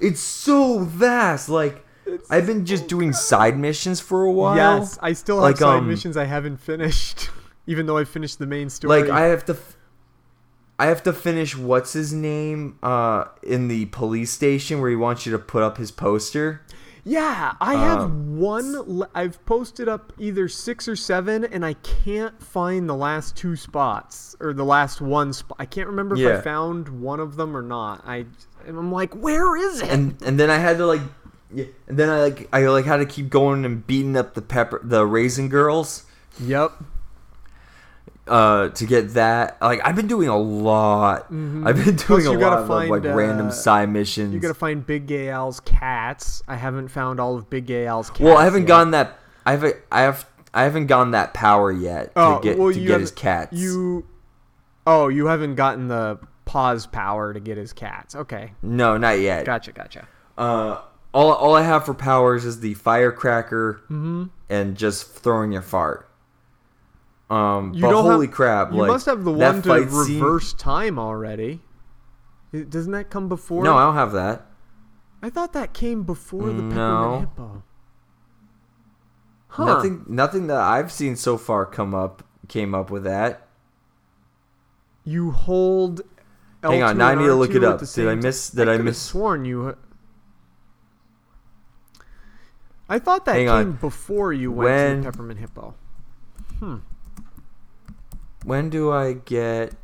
It's so vast. Like I've been just doing side missions for a while. Yes, I still have Like, side um, missions I haven't finished, even though I finished the main story. Like I have to f- I have to finish what's his name uh in the police station where he wants you to put up his poster. Yeah, I have Um, one. I've posted up either six or seven, and I can't find the last two spots or the last one spot. I can't remember if I found one of them or not. I and I'm like, where is it? And and then I had to like yeah, and then I like I like had to keep going and beating up the pepper the raisin girls yep. Uh to get that. Like I've been doing a lot. I've been Plus, doing a lot of like find, random uh, side missions. You gotta find Big Gay Al's cats. I haven't found all of Big Gay Al's cats. Well, I haven't yet. gotten that. I haven't. I have. I haven't gotten that power yet to Oh, get well, to get his cats. You. Oh, you haven't gotten the pause power to get his cats. Okay, no, not yet. gotcha, gotcha. Uh, all all I have for powers is the firecracker Mm-hmm. and just throwing your fart. Um, You but don't have- holy crap! You like, must have the one to scene- reverse time already. Doesn't that come before? No, I don't have that. I thought that came before the peppermint No. hippo. Huh. Nothing. Nothing that I've seen so far come up came up with that. You hold. Hang L2 on, now I need to look it up. Did I miss- did I could've miss- Sworn you. I thought that Hang came on. before you went When- to the peppermint hippo. When do I get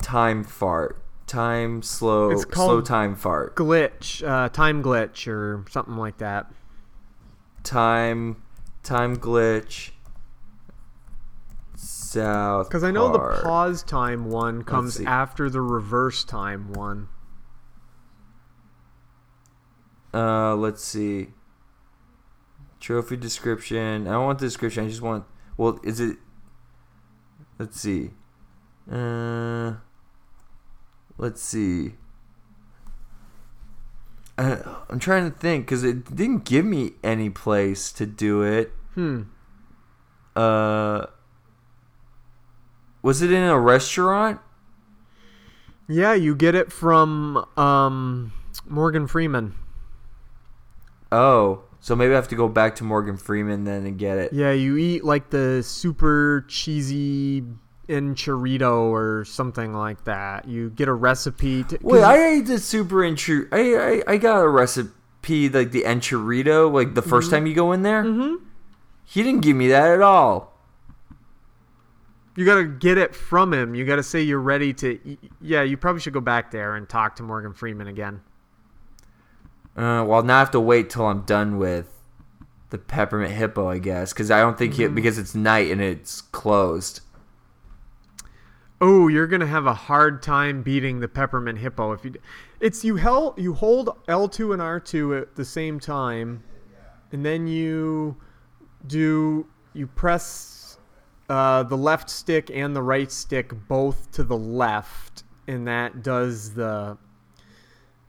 time fart? Time slow. It's slow time fart. Glitch, uh, time glitch, or something like that. time time glitch south Because I know the pause time one comes after the reverse time one. uh let's see trophy description i don't want the description i just want well is it let's see. Uh let's see. Uh, i'm trying to think because it didn't give me any place to do it. Hmm. uh was it in a restaurant? Yeah, you get it from um, Morgan Freeman. Oh, so maybe I have to go back to Morgan Freeman then and get it. Yeah, you eat like the super cheesy enchilito or something like that. You get a recipe. To, Wait, I ate the super intru. I, I I got a recipe like the enchilito like the 1st time you go in there. Mm-hmm. He didn't give me that at all. you gotta get it from him. You gotta say you're ready to. Eat. Yeah, you probably should go back there and talk to Morgan Freeman again. Uh, well, now I have to wait till I'm done with the peppermint hippo, I guess, because I don't think he because it's night and it's closed. Oh, you're gonna have a hard time beating the peppermint hippo if you. It's you held you hold L two and R two at the same time, and then you do you press uh, the left stick and the right stick both to the left, and that does the.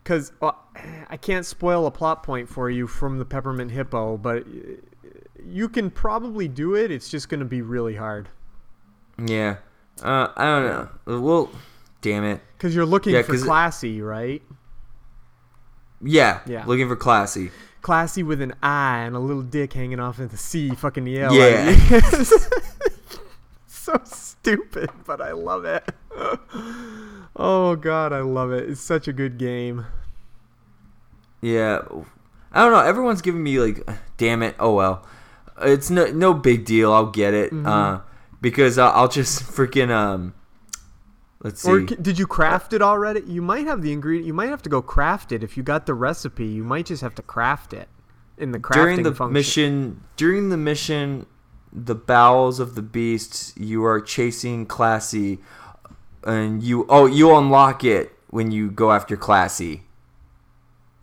Because uh, I can't spoil a plot point for you from the peppermint hippo, but you can probably do it. It's just gonna be really hard. Yeah. Uh, I don't know. Well, damn it. Because you're looking Yeah, for it- classy, right? Yeah. Yeah. Looking for classy. Classy with an eye and a little dick hanging off at the C, fucking Yale. Yeah. so stupid, but I love it. oh god, I love it. It's such a good game. Yeah, I don't know. Everyone's giving me like, damn it. Oh well, it's no no big deal. I'll get it. Mm-hmm. Uh, because I'll, I'll just freaking um. Let's see. Or c- did you craft it already? You might have the ingredient. You might have to go craft it if you got the recipe. You might just have to craft it in the crafting during the function. mission, during the mission, the bowels of the beasts, you are chasing Classy, and you oh you unlock it when you go after Classy.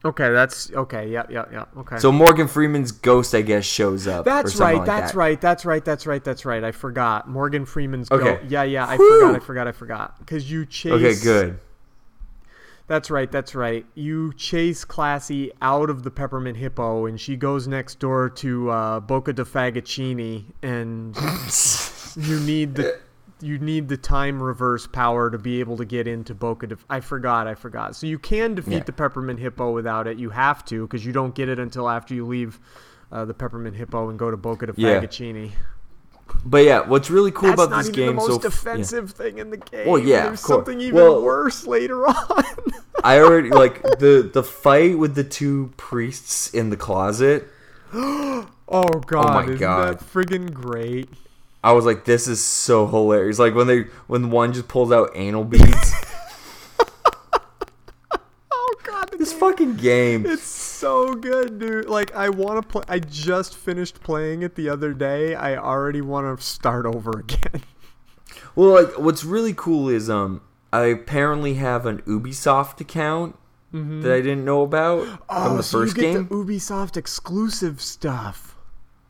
Okay, that's okay. Yeah, yeah, yeah. Okay. So Morgan Freeman's ghost, I guess, shows up. That's right. like that's that. right. That's right. That's right. That's right. I forgot. Morgan Freeman's. Okay. Go- yeah, yeah. I Whew. forgot. I forgot. I forgot. Because you chase. Okay, good. That's right. That's right. You chase Classy out of the Peppermint Hippo, and she goes next door to uh, Boca de Fagaccini, and you need the you need the time reverse power to be able to get into Boca de. I forgot. I forgot. So you can defeat Yeah. the Peppermint Hippo without it. You have to because you don't get it until after you leave uh, the Peppermint Hippo and go to Boca de Yeah. But yeah, what's really cool That's about this game the so most f- yeah. offensive thing in the game. Well, yeah, There's something even Well- worse later on. I already like the the fight with the two priests in the closet. Oh god, Oh my isn't God. that friggin' great? I was like, this is so hilarious. Like when they when one just pulls out anal beads. Oh god, this game- fucking game. It's so good, dude. Like I want to play. I just finished playing it the other day. I already want to start over again. Well, like what's really cool is um I apparently have an Ubisoft account that I didn't know about from the Mm-hmm. Oh, so first you get game. the Ubisoft exclusive stuff.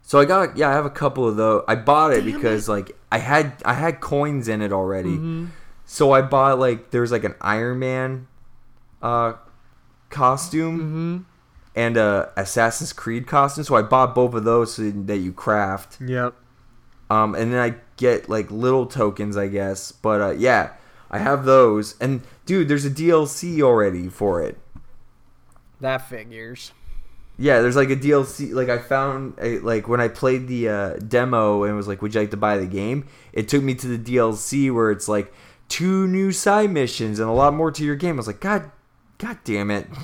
So I got yeah, I have a couple of those. I bought it Damn because like I had I had coins in it already. Mm-hmm. So I bought like there's like an Iron Man uh costume Mm-hmm. and a Assassin's Creed costume. So I bought both of those so that you craft. Yep. Um and then I get like little tokens, I guess. But uh yeah, I have those. And dude, there's a DLC already for it. That figures. Yeah, there's like a DLC. Like I found, a, like when I played the uh, demo and was like, "Would you like to buy the game?" It took me to the DLC where it's like two new side missions and a lot more to your game. I was like, "God, God damn it!"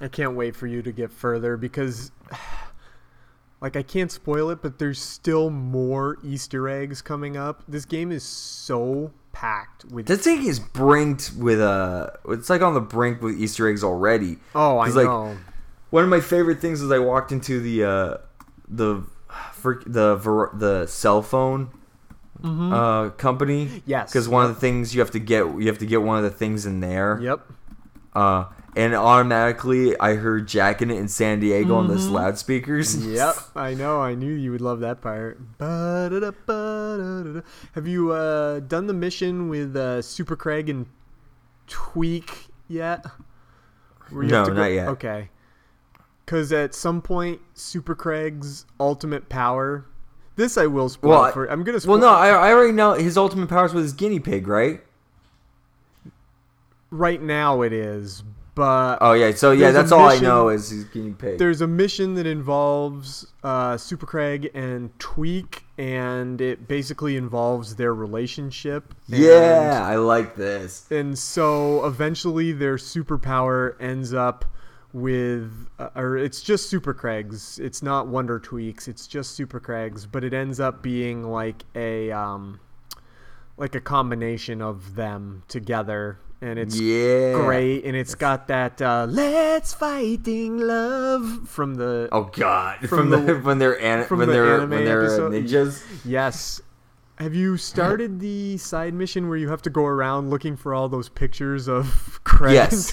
I can't wait for you to get further because, like, I can't spoil it, but there's still more Easter eggs coming up. This game is so packed with. This thing is brinked with uh It's like on the brink with Easter eggs already. oh, I like, know. One of my favorite things is I walked into the uh the for the ver- the cell phone uh company. Mm-hmm. Yes, Because one of the things you have to get you have to get one of the things in there. Yep. Uh, and automatically I heard Jacking It in San Diego on this loudspeakers. Mm-hmm. Yep, I know. I knew you would love that part. Have you uh, done the mission with uh, Super Craig and Tweek yet? Where you No, not yet. Okay. Because at some point, Super Craig's ultimate power. This I will spoil Well, I- for. I'm gonna. Spoil, Well, no, I, I already know his ultimate powers with his guinea pig, right? right now it is, but Oh yeah, so yeah, that's all I know is he's getting paid. There's a mission that involves uh, Super Craig and Tweek, and it basically involves their relationship. Yeah, I like this. And, and so eventually their superpower ends up with, uh, or it's just Super Craig's. It's not Wonder Tweek's. It's just Super Craig's, but it ends up being like a, um, like a combination of them together, and it's Yeah. great, and it's got that uh, "Let's Fighting Love" from the Oh god, from, From the, the- when they're an, from when the they're when they're episode. ninjas. yes. Have you started the side mission where you have to go around looking for all those pictures of Craig Yes.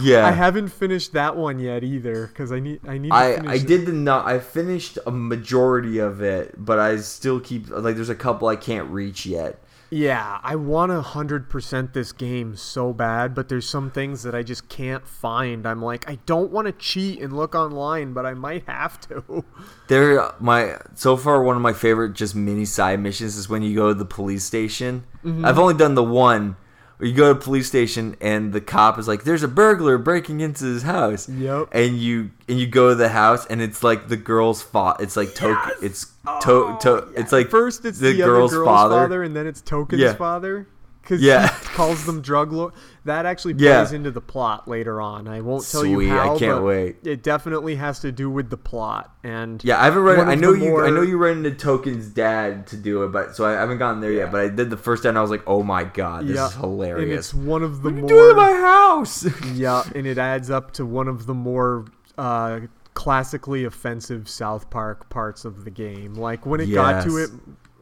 Yeah. I haven't finished that one yet either because I need I need. To I finish I it. did the not I finished a majority of it, but I still keep like there's a couple I can't reach yet. Yeah, I want to hundred percent this game so bad, but there's some things that I just can't find. I'm like, I don't want to cheat and look online, but I might have to. There, my so far one of my favorite just mini side missions is when you go to the police station. Mm-hmm. I've only done the one. Or you go to a police station and the cop is like, "There's a burglar breaking into his house." Yep. And you and you go to the house and it's like the girl's fa It's like token. It's to to. Oh, it's like First, it's the, the other girl's girl's father. father. and then it's Token's Yeah. father. Because Yeah. he calls them drug lord. That actually plays Yeah. into the plot later on. I won't tell Sweet, you I can't wait. It definitely has to do with the plot. And Yeah, I haven't read. I know you. I know you ran into Token's dad to do it, but so I haven't gotten there yet. But I did the first day, and I was like, "Oh my god, this Yeah, is hilarious!" And it's one of the What more. doing in my house? yeah, and it adds up to one of the more uh, classically offensive South Park parts of the game. Like when it got to it,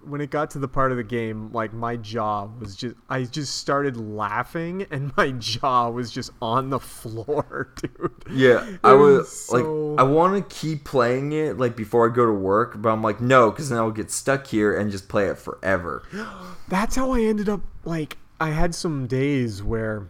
when it got to the part of the game, like my jaw was just, I just started laughing, and my jaw was just on the floor, dude. Yeah, It I was so- like, I want to keep playing it like before I go to work, but I'm like, no, because then I'll get stuck here and just play it forever. that's how I ended up like I had some days where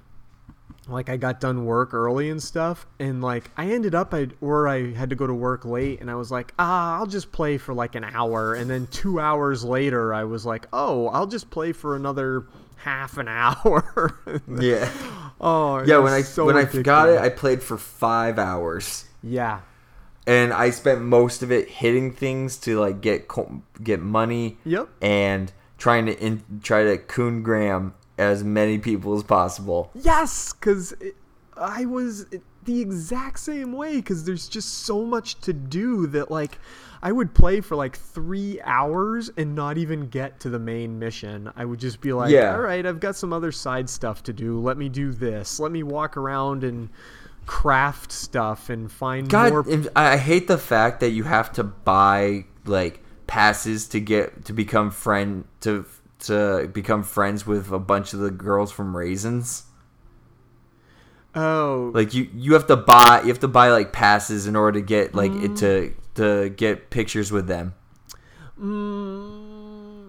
like I got done work early and stuff and like I ended up I or I had to go to work late and I was like ah I'll just play for like an hour and then 2 hours later I was like oh I'll just play for another half an hour Yeah, oh yeah. When I so when I got it. I played for five hours, yeah and I spent most of it hitting things to like get get money. Yep. And trying to in, try to coon gram as many people as possible. Yes, because I was the exact same way. Because there's just so much to do that, like, I would play for like three hours and not even get to the main mission. I would just be like, Yeah. all right, I've got some other side stuff to do. Let me do this. Let me walk around and craft stuff and find God, more. I hate the fact that you have to buy like passes to get to become friend to to become friends with a bunch of the girls from Raisins. oh, Like you, you have to buy you have to buy like passes in order to get like Mm. it to to get pictures with them. Mm.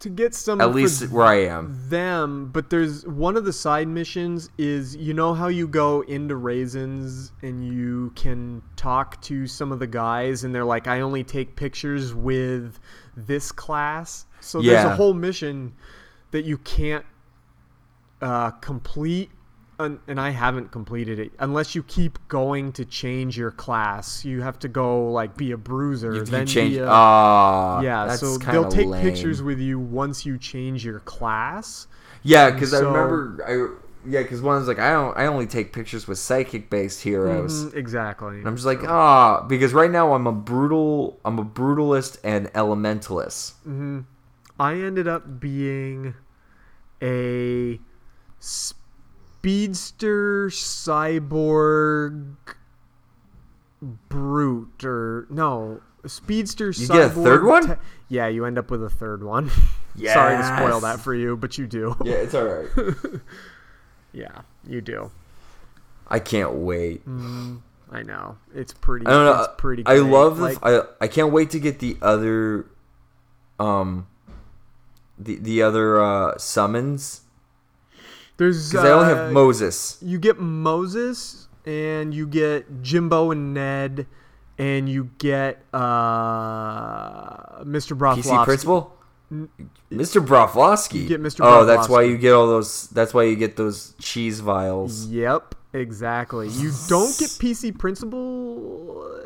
to get some At least where I am. them but there's one of the side missions is you know how you go into raisins and you can talk to some of the guys and they're like i only take pictures with this class so there's a whole mission that you can't uh, complete un- and i haven't completed it unless you keep going to change your class you have to go like be a bruiser You, you then change. be a, Ah, yeah, that's so they'll take lame. pictures with you once you change your class. Yeah, because I remember I yeah because one was like I don't I only take pictures with psychic based heroes. Mhm, exactly. And I'm just like, ah, because right now I'm a brutal, I'm a brutalist and elementalist. hmm I ended up being a speedster cyborg brute or no a speedster You cyborg get a third one? te- yeah you end up with a third one sorry to spoil that for you but you do Yeah, it's all right. yeah you do I can't wait. i know it's pretty I don't know. it's pretty I great. love the. like, I I can't wait to get the other, um, the the other uh summons there's because I only uh, have Moses. you get Moses and you get Jimbo and Ned and you get uh, Mr. Broflovsky. PC principal. Mr. Broflovsky. You get Mr. Oh, that's why you get all those. That's why you get those cheese vials. Yep, exactly. You don't get PC Principal,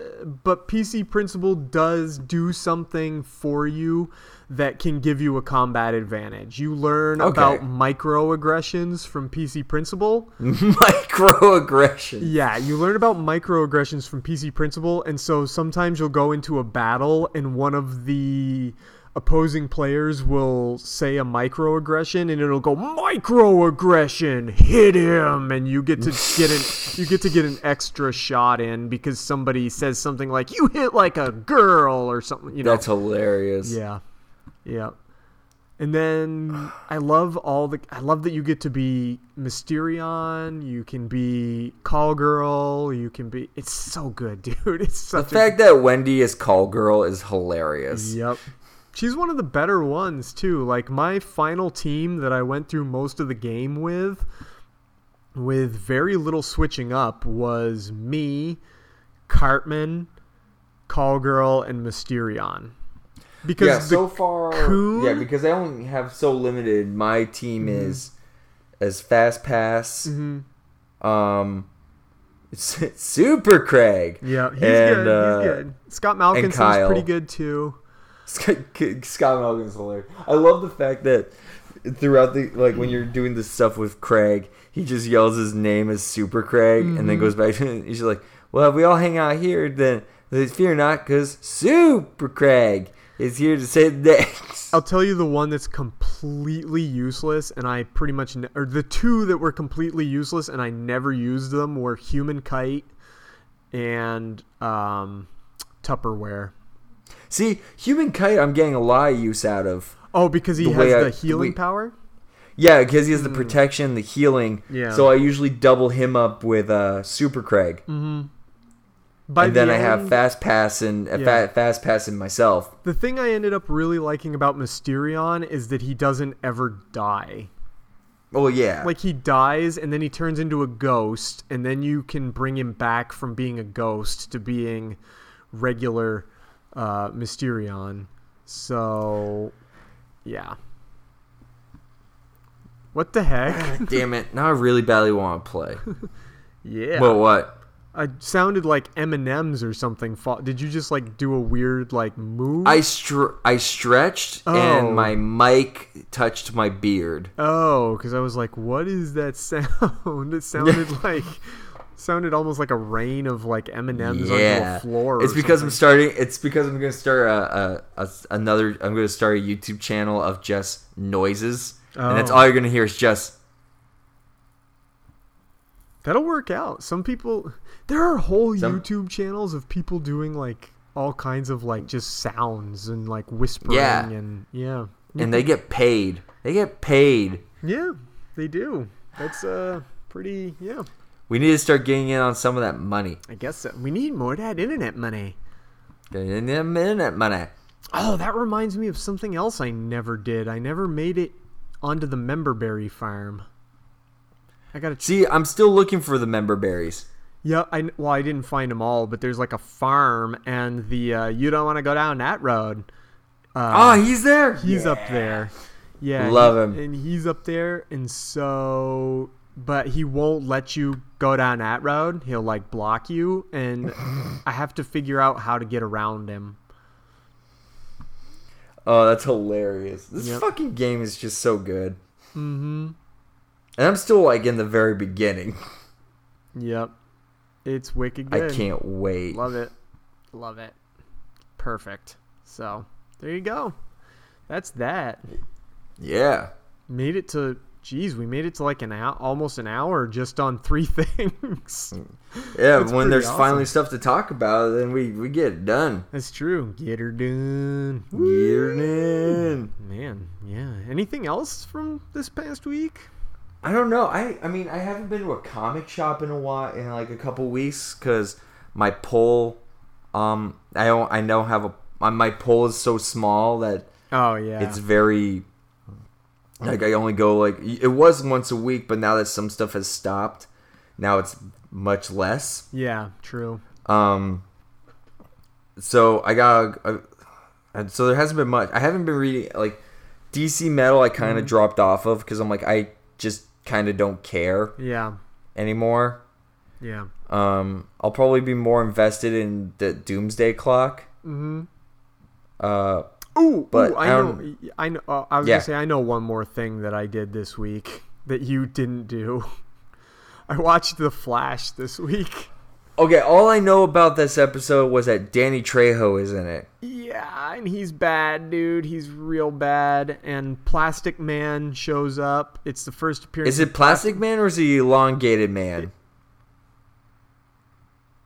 but PC Principal does do something for you that can give you a combat advantage. You learn Okay. about microaggressions from PC Principal. Microaggression. Yeah, you learn about microaggressions from PC Principal, and so sometimes you'll go into a battle and one of the opposing players will say a microaggression and it'll go microaggression hit him and you get to get an you get to get an extra shot in because somebody says something like you hit like a girl or something you know That's hilarious. yeah. Yeah. And then I love all the I love that you get to be Mysterion, you can be Call Girl, you can be it's so good, dude. It's The a fact that Wendy is call girl is hilarious. Yep. She's one of the better ones too. Like my final team that I went through most of the game with with very little switching up was me, Cartman, Call Girl, and Mysterion. Because yeah, so far, Coon- yeah, because I only have so limited. My team Mm-hmm. is as Fast Pass. Mm-hmm. Um, Super Craig. Yeah, he's And, good. uh, he's good. Scott Malkinson's pretty good too. Scott Scott Malkin's hilarious. I love the fact that throughout the like when you're doing this stuff with Craig, he just yells his name as Super Craig, and Mm-hmm. then goes back to he's like, "Well, if we all hang out here, then fear not, because Super Craig is here to say the day." I'll tell you the one that's completely useless, and I pretty much, ne- or the two that were completely useless, and I never used them were Human Kite and um, Tupperware. See, Human Kite, I'm getting a lot of use out of. Oh, because he The has way I- the the healing way- power. Yeah, because he has the protection, the healing. Hmm. Yeah. So I usually double him up with uh, Super Craig, By and then the I have end- Fast Pass and uh, Yeah. fa- Fast Pass and myself. The thing I ended up really liking about Mysterion is that he doesn't ever die. Oh yeah. Like he dies and then he turns into a ghost, and then you can bring him back from being a ghost to being regular uh, Mysterion. So, yeah. What the heck? Damn it! Now I really badly want to play. yeah. Well, what? I sounded like M and M's or something. Did you just like do a weird like move? I str- I stretched Oh. and my mic touched my beard. Oh, because I was like, "What is that sound?" It sounded like sounded almost like a rain of like M and M's yeah, a floor. it's because I'm starting. It's because I'm gonna start a, a, a another. I'm gonna start a YouTube channel of just noises, and that's Oh. all you're gonna hear is just. That'll work out. Some people, there are whole Some- YouTube channels of people doing like all kinds of like just sounds and like whispering Yeah. and yeah, And they get paid. They get paid. yeah, they do. That's uh pretty yeah. We need to start getting in on some of that money. I guess so. we need more of that internet money. Getting in that internet money. Oh, that reminds me of something else I never did. I never made it onto the memberberry farm. I gotta See, I'm still looking for the member berries. Yeah, I well, I didn't find them all, but there's like a farm, and the uh, you don't want to go down that road. Ah, he's there. He's up there. Yeah, Love him. and he's up there, and so, but he won't let you go down that road. He'll like block you, and I have to figure out how to get around him. Oh, that's hilarious. This Yep. fucking game is just so good. Mm-hmm. And I'm still like in the very beginning. Yep, it's wicked good. I can't wait. Love it, love it, perfect. So there you go. That's that. Yeah. made it to geez we made it to like an hour almost an hour just on three things Yeah, That's when there's awesome. finally stuff to talk about, then we, we get it done. that's true get her done Get it in. man yeah anything else from this past week I don't know. I I mean, I haven't been to a comic shop in a while in like a couple weeks because my pull, um, I don't I don't have a my- pull is so small that oh yeah it's very like I only go like it was once a week, but now that some stuff has stopped, now it's much less. yeah true Um, so I got, a, and so there hasn't been much. I haven't been reading like DC Metal. I kind of dropped off of because I'm like I just kind of don't care yeah anymore. yeah Um, I'll probably be more invested in the Doomsday Clock. Mm-hmm. Uh, Ooh, But ooh, I I know. I know. Uh, I was Yeah. gonna say I know one more thing that I did this week that you didn't do. I watched The Flash this week. Okay, all I know about this episode was that Danny Trejo is in it. Yeah, and he's bad, dude. He's real bad. And Plastic Man shows up. It's the first appearance. Is it Plastic Man or is he Elongated Man?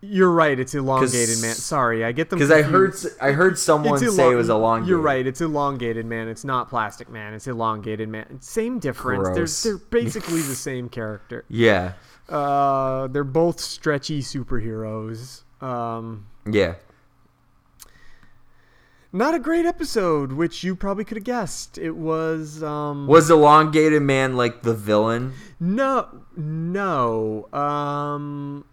You're right. It's elongated, man. Sorry, I get them. Because I heard I heard someone It's say it was elongated. You're right. It's elongated, man. It's not Plastic Man. It's elongated, man. Same difference. Gross. They're they're basically the same character. Yeah, Uh, they're both stretchy superheroes. Um, yeah. not a great episode, which you probably could have guessed. It was um Was Elongated Man like the villain? no no um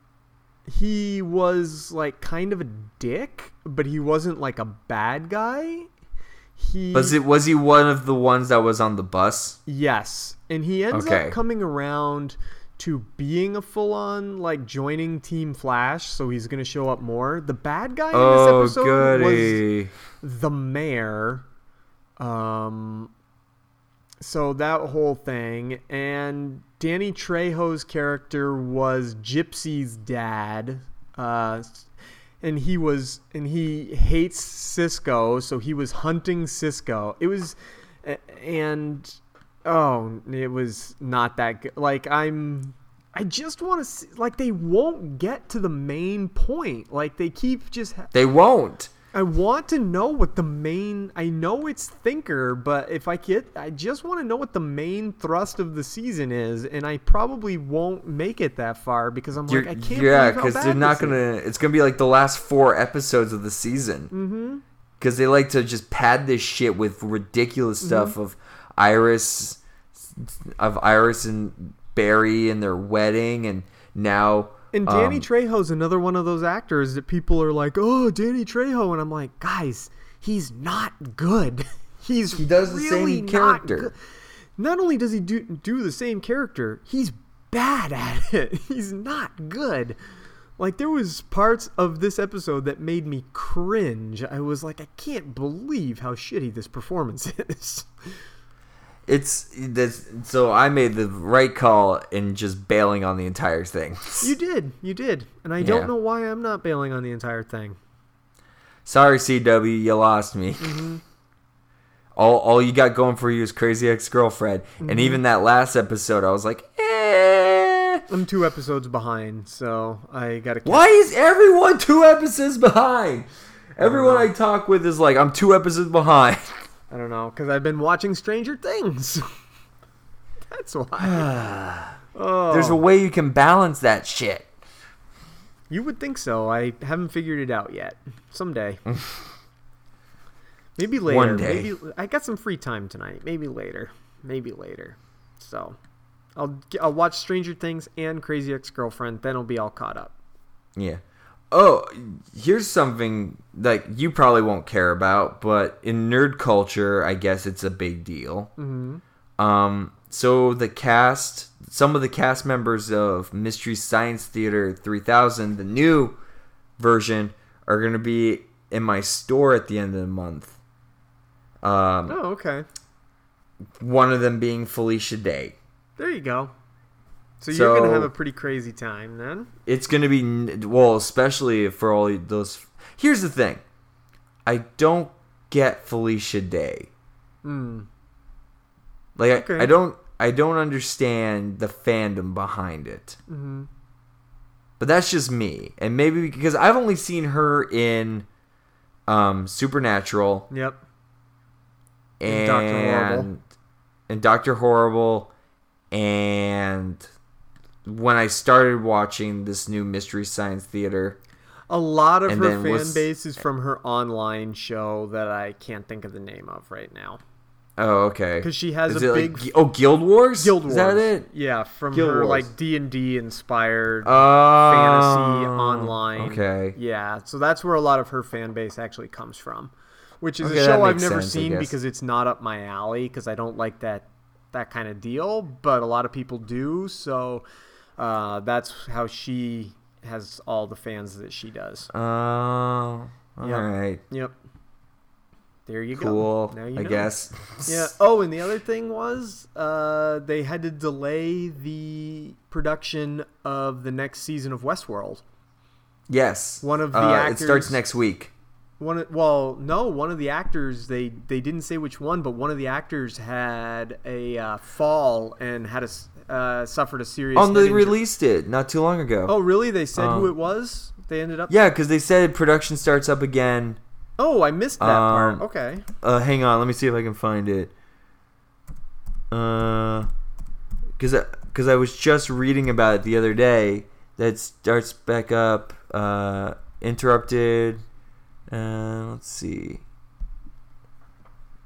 he was like kind of a dick, but he wasn't like a bad guy. He Was it was he one of the ones that was on the bus? Yes. and he ends Okay. up coming around to being a full-on like joining Team Flash, so he's gonna show up more. The bad guy in Oh, this episode was the mayor. Um, so that whole thing, and Danny Trejo's character was Gypsy's dad. Uh, and he was, and he hates Cisco, so he was hunting Cisco. It was, and oh, it was not that good. Like I'm. I just want to see, like, they won't get to the main point. Like, they keep just ha- They won't. I want to know what the main. I know it's Thinker, but if I get, I just want to know what the main thrust of the season is, and I probably won't make it that far because I'm You're, like, I can't. yeah, because because they're not gonna. It's gonna be like the last four episodes of the season. Mm-hmm. Because they like to just pad this shit with ridiculous stuff Mm-hmm. of Iris, of Iris and Barry and their wedding, and now. And Danny um, Trejo's another one of those actors that people are like, "Oh, Danny Trejo," and I'm like, guys, he's not good. He's He does the really same character. good. Not only does he do do the same character, he's bad at it. He's not good. Like there was parts of this episode that made me cringe. I was like, I can't believe how shitty this performance is. It's this. So I made the right call in just bailing on the entire thing. you did, you did, and I Yeah. don't know why I'm not bailing on the entire thing. Sorry, CW, you lost me. Mm-hmm. All, all you got going for you is Crazy Ex Girlfriend, Mm-hmm. and even that last episode, I was like, eh. I'm two episodes behind, so I gotta. Why is everyone two episodes behind? Everyone I talk with is like, I'm two episodes behind. I don't know, because I've been watching Stranger Things. That's why. oh, There's a way you can balance that shit. you would think so. I haven't figured it out yet. Someday. Maybe later. One day. Maybe I got some free time tonight. Maybe later. Maybe later. So, I'll I'll watch Stranger Things and Crazy Ex-Girlfriend. Then I'll be all caught up. Yeah. Oh, here's something like you probably won't care about, but in nerd culture, I guess it's a big deal. Mm-hmm. Um, so the cast, some of the cast members of Mystery Science Theater 3000, the new version, are going to be in my store at the end of the month. Um, Oh, okay. one of them being Felicia Day. There you go. So, you're gonna have a pretty crazy time then. It's going to be well, especially for all those. Here's the thing, I don't get Felicia Day. Hmm. Like Okay. I, I don't, I don't understand the fandom behind it. Mm-hmm. But that's just me, and maybe because I've only seen her in um, Supernatural Yep. and And Dr. Horrible. and Doctor Horrible, and when I started watching this new Mystery Science Theater. A lot of her fan what's- base is from her online show that I can't think of the name of right now. Oh, okay. Because she has Is a big- Like, oh, Guild Wars. Guild Wars. Is that it? Yeah, from Guild her Wars. like D and D inspired Oh, fantasy online. Okay. Yeah, so that's where a lot of her fan base actually comes from, which is Okay, a show I've never sense, seen because it's not up my alley because I don't like that that kind of deal. But a lot of people do, so uh, that's how she has all the fans that she does. Oh, all right. Yep. Yep. There you Cool. go. Cool. I know. guess. Yeah. Oh, and the other thing was, uh, they had to delay the production of the next season of Westworld. Yes. One of the uh, actors- It starts next week. One, of- well, no, one of the actors they they didn't say which one, but one of the actors had a uh, fall and had a uh, suffered a serious. Oh, they injury. released it not too long ago. Oh, really? They said who Um, it was. They ended up. Yeah, because they said production starts up again. Oh, I missed that part. Um, Okay. Uh, hang on, let me see if I can find it. Uh, because because I was just reading about it the other day. That starts back up. Uh, interrupted. Uh, let's see.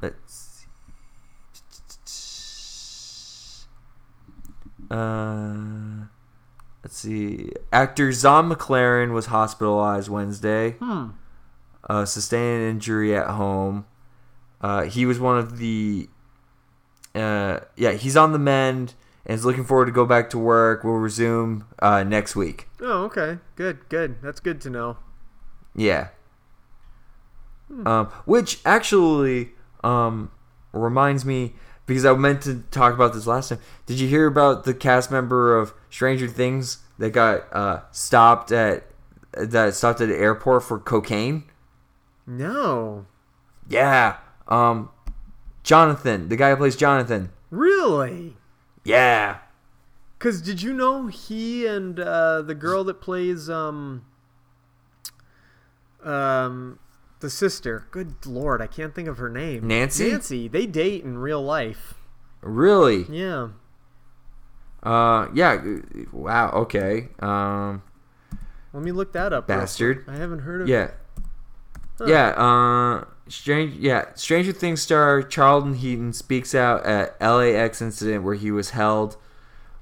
Let's see. Uh, let's see. Actor Zahn McClarnon was hospitalized Wednesday Hmm. uh, sustained an injury at home. Uh, he was one of the uh, yeah, he's on the mend and is looking forward to go back to work. We'll resume uh, next week. Oh, okay. Good, good. That's good to know. Yeah. Um, which actually um, reminds me because I meant to talk about this last time. Did you hear about the cast member of Stranger Things that got uh, stopped at that stopped at the airport for cocaine? No. Yeah. Um, Jonathan, the guy who plays Jonathan. Really? Yeah. Cause did you know he and uh, the girl that plays um um the sister? Good lord, I can't think of her name. Nancy? Nancy. They date in real life. Really? Yeah. Uh, yeah. Wow. Okay. Um, Let me look that up. Bastard. I haven't heard of. yeah. Huh. Yeah. Uh, strange. Yeah. Stranger Things star Charlie Heaton speaks out at LAX incident where he was held.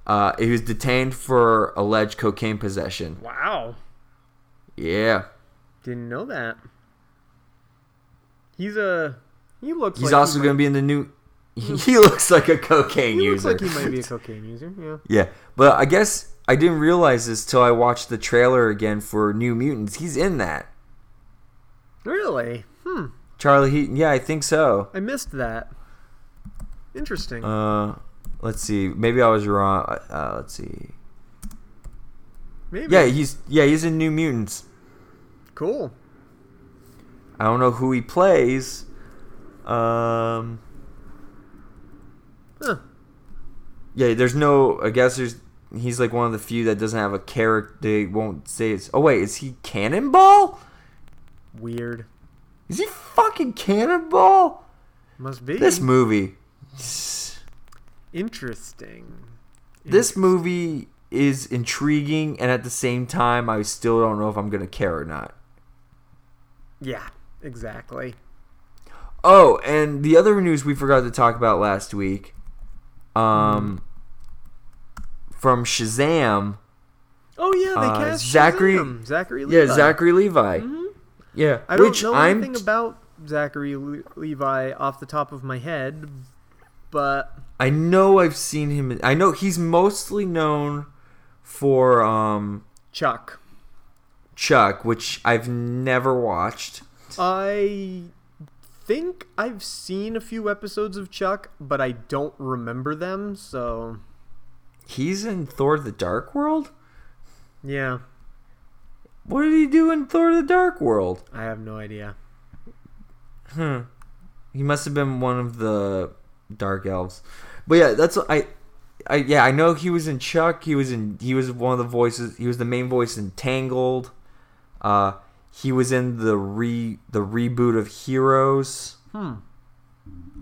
Uh, he was detained for alleged cocaine possession. Wow. Yeah. Didn't know that. He's a. He looks. He's like also he going to be in the new. He looks like a cocaine He user. looks like he might be a cocaine user. Yeah. Yeah, but I guess I didn't realize this till I watched the trailer again for New Mutants. He's in that. Really? Hmm. Charlie Heaton. Yeah, I think so. I missed that. Interesting. Uh, let's see. Maybe I was wrong. Uh, let's see. Maybe. Yeah, he's yeah he's in New Mutants. Cool. I don't know who he plays. Um. Huh. Yeah, there's no. I guess there's. He's like one of the few that doesn't have a character. They won't say it's. Oh wait, is he Cannonball? Weird. Is he fucking Cannonball? Must be. This movie. Interesting. This movie is intriguing, and at the same time, I still don't know if I'm gonna care or not. Yeah. Exactly. Oh, and the other news we forgot to talk about last week, um, from Shazam. Oh yeah, they Uh, cast Zachary- Shazam. Zachary Levi. Yeah, Zachary Levi. Yeah, I don't which know I'm anything about Zachary Le- Levi off the top of my head, but I know I've seen him. in- I know he's mostly known for um Chuck. Chuck, which I've never watched. I think I've seen a few episodes of Chuck, but I don't remember them, so He's in Thor: The Dark World. yeah, What did he do in Thor: The Dark World? I have no idea. Hmm. He must have been one of the dark elves. But yeah, that's I I yeah, I know he was in Chuck. He was in he was one of the voices. He was the main voice in Tangled. Uh he was in the re the reboot of Heroes. Hmm.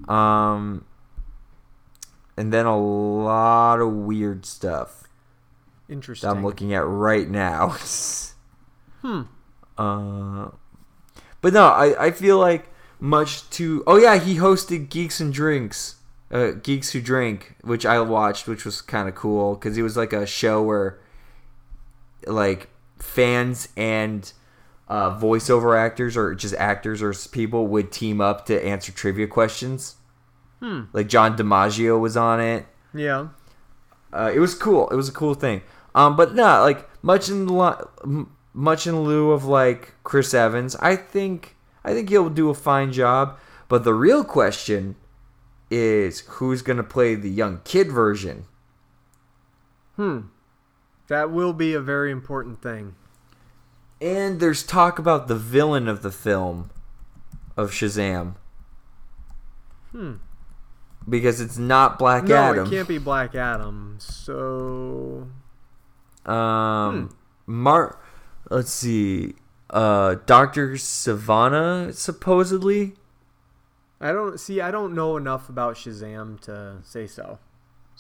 Um and then a lot of weird stuff Interesting. I'm looking at right now. Hmm. Uh, but no, I, I feel like much to. Oh yeah, he hosted Geeks and Drinks, uh, Geeks Who Drink, which I watched, which was kind of cool because it was like a show where, like, fans and uh, voiceover actors or just actors or people would team up to answer trivia questions. Hmm. Like John DiMaggio was on it. Yeah. Uh, it was cool. It was a cool thing. Um, but not like much in li- much in lieu of like Chris Evans. I think I think he'll do a fine job. But the real question is who's gonna play the young kid version? Hmm. That will be a very important thing. And there's talk about the villain of the film of Shazam Hmm. because it's not Black no, Adam. it can't be Black Adam. So Um, Mar, let's see. Uh, Doctor Sivana supposedly. I don't see. I don't know enough about Shazam to say so.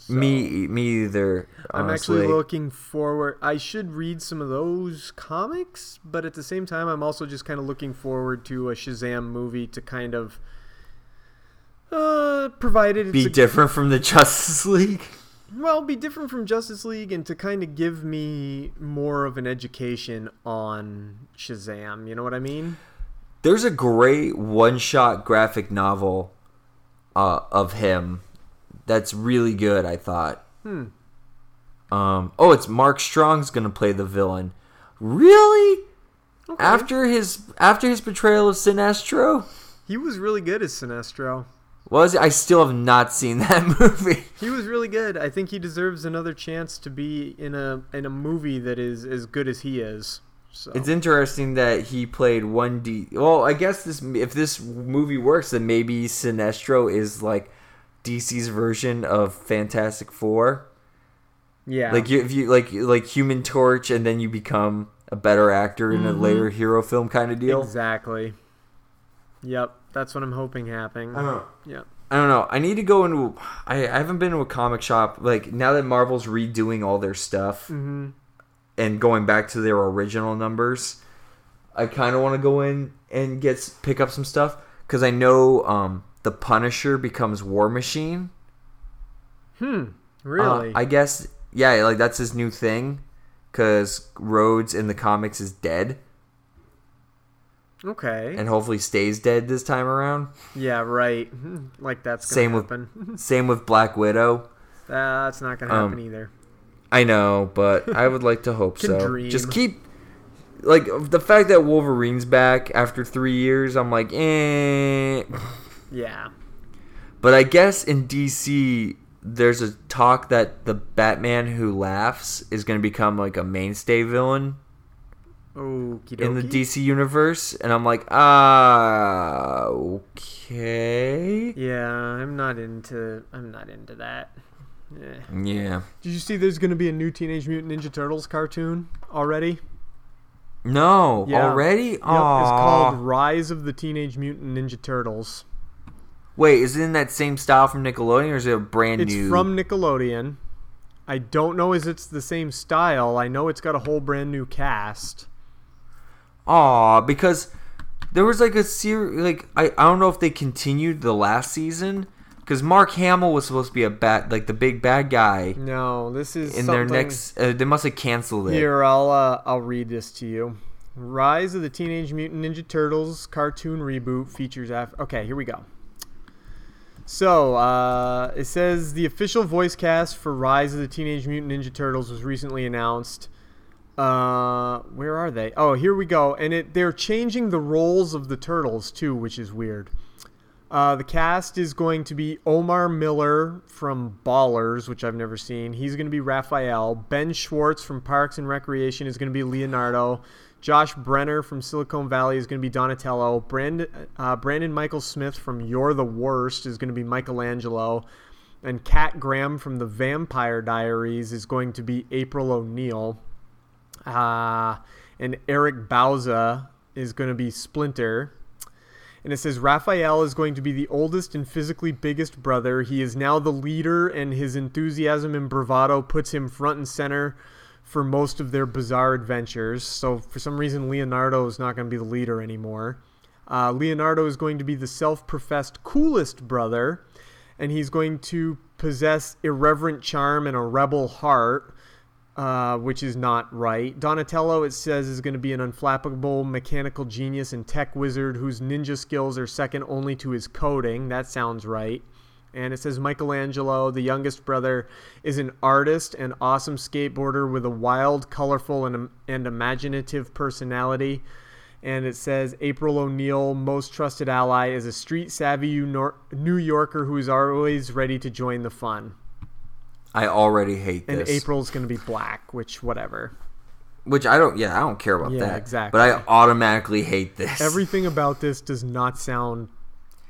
So, Me, me either. I'm actually looking forward. I should read some of those comics, but at the same time, I'm also just kind of looking forward to a Shazam movie to kind of, uh, provided it's be different from the Justice League. well, be different from Justice League, and to kind of give me more of an education on Shazam. You know what I mean? There's a great one-shot graphic novel uh, of him that's really good. I thought. Hmm. Um. Oh, it's Mark Strong's gonna play the villain. Really? After his after his portrayal of Sinestro, He was really good as Sinestro. was I still have not seen that movie. He was really good. I think he deserves another chance to be in a in a movie that is as good as he is. So It's interesting that he played one D. Well, I guess this if this movie works, then maybe Sinestro is like DC's version of Fantastic Four. yeah, Like you, if you like like Human Torch, and then you become a better actor in a later hero film kind of deal. exactly. Yep, that's what I'm hoping happening. I don't know. Yep. I don't know. I need to go into. I, I haven't been to a comic shop like now that Marvel's redoing all their stuff Mhm. and going back to their original numbers. I kind of want to go in and get pick up some stuff because I know um, the Punisher becomes War Machine. Hmm. Uh, Really? I guess yeah, like that's his new thing because Rhodes in the comics is dead okay. and hopefully stays dead this time around. yeah. Right. Hmm, Like that's Same with same with Black Widow. that's not gonna Um, happen either. I know, but I would like to hope so. dream. Just keep like the fact that Wolverine's back after three years. I'm like, eh. Yeah. But I guess in DC, there's a talk that the Batman who laughs is going to become like a mainstay villain Okie in the. DC universe, and I'm like, ah, okay, Yeah, I'm not into. I'm not into that. Eh. yeah. Did you see there's going to be a new Teenage Mutant Ninja Turtles cartoon already? No, Yeah. already. Yep, it's called Rise of the Teenage Mutant Ninja Turtles. Wait, is it in that same style from Nickelodeon, or is it a brand It's new? It's from Nickelodeon. I don't know if it's the same style. I know it's got a whole brand new cast. Aw, because there was like a series. Like I, I don't know if they continued the last season because Mark Hamill was supposed to be a bat, like the big bad guy No, this is in their next. Uh, they must have canceled it. Here, I'll uh, I'll read this to you. Rise of the Teenage Mutant Ninja Turtles cartoon reboot features. Af- okay, here we go. So uh, it says the official voice cast for Rise of the Teenage Mutant Ninja Turtles was recently announced. Uh, where are they? Oh, here we go. And it they're changing the roles of the turtles too, which is weird. Uh, the cast is going to be Omar Miller from Ballers, which I've never seen. He's going to be Raphael. Ben Schwartz from Parks and Recreation is going to be Leonardo. Josh Brenner from Silicon Valley is going to be Donatello. Brandon, uh, Brandon Mychal Smith from You're the Worst is going to be Michelangelo. And Kat Graham from The Vampire Diaries is going to be April O'Neil. Uh, and Eric Bauza is going to be Splinter. And it says Raphael is going to be the oldest and physically biggest brother. He is now the leader, and his enthusiasm and bravado puts him front and center for most of their bizarre adventures. So, for some reason, Leonardo is not going to be the leader anymore. Uh, Leonardo is going to be the self professed coolest brother, and he's going to possess irreverent charm and a rebel heart uh, which is not right. Donatello, it says, is going to be an unflappable mechanical genius and tech wizard whose ninja skills are second only to his coding. That sounds right. And it says Michelangelo, the youngest brother, is an artist and awesome skateboarder with a wild, colorful, and, and imaginative personality. And it says April O'Neil, most trusted ally, is a street savvy New Yorker who is always ready to join the fun. I already hate And this. April's going to be black, which, whatever. Which I don't. Yeah, I don't care about Yeah, that. exactly. But I automatically hate this. Everything about this does not sound,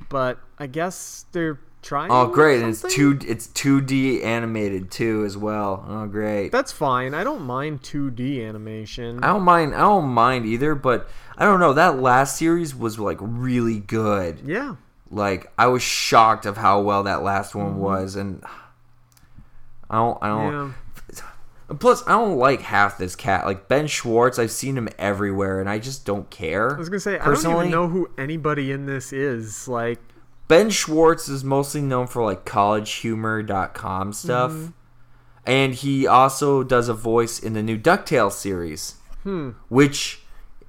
but I guess they're trying. Oh, great! And it's two. It's two D animated too as well. Oh, great. That's fine. I don't mind 2D animation. I don't mind. I don't mind either. But I don't know. That last series was like really good. Yeah. Like I was shocked of how well that last one Mm-hmm. was, and I don't. I don't. And Plus, I don't like half this cat. Like Ben Schwartz, I've seen him everywhere, and I just don't care. I was gonna say I don't even know who anybody in this is. Like, Ben Schwartz is mostly known for like collegehumor.com stuff. Mm-hmm. And he also does a voice in the new DuckTales series, Hmm. which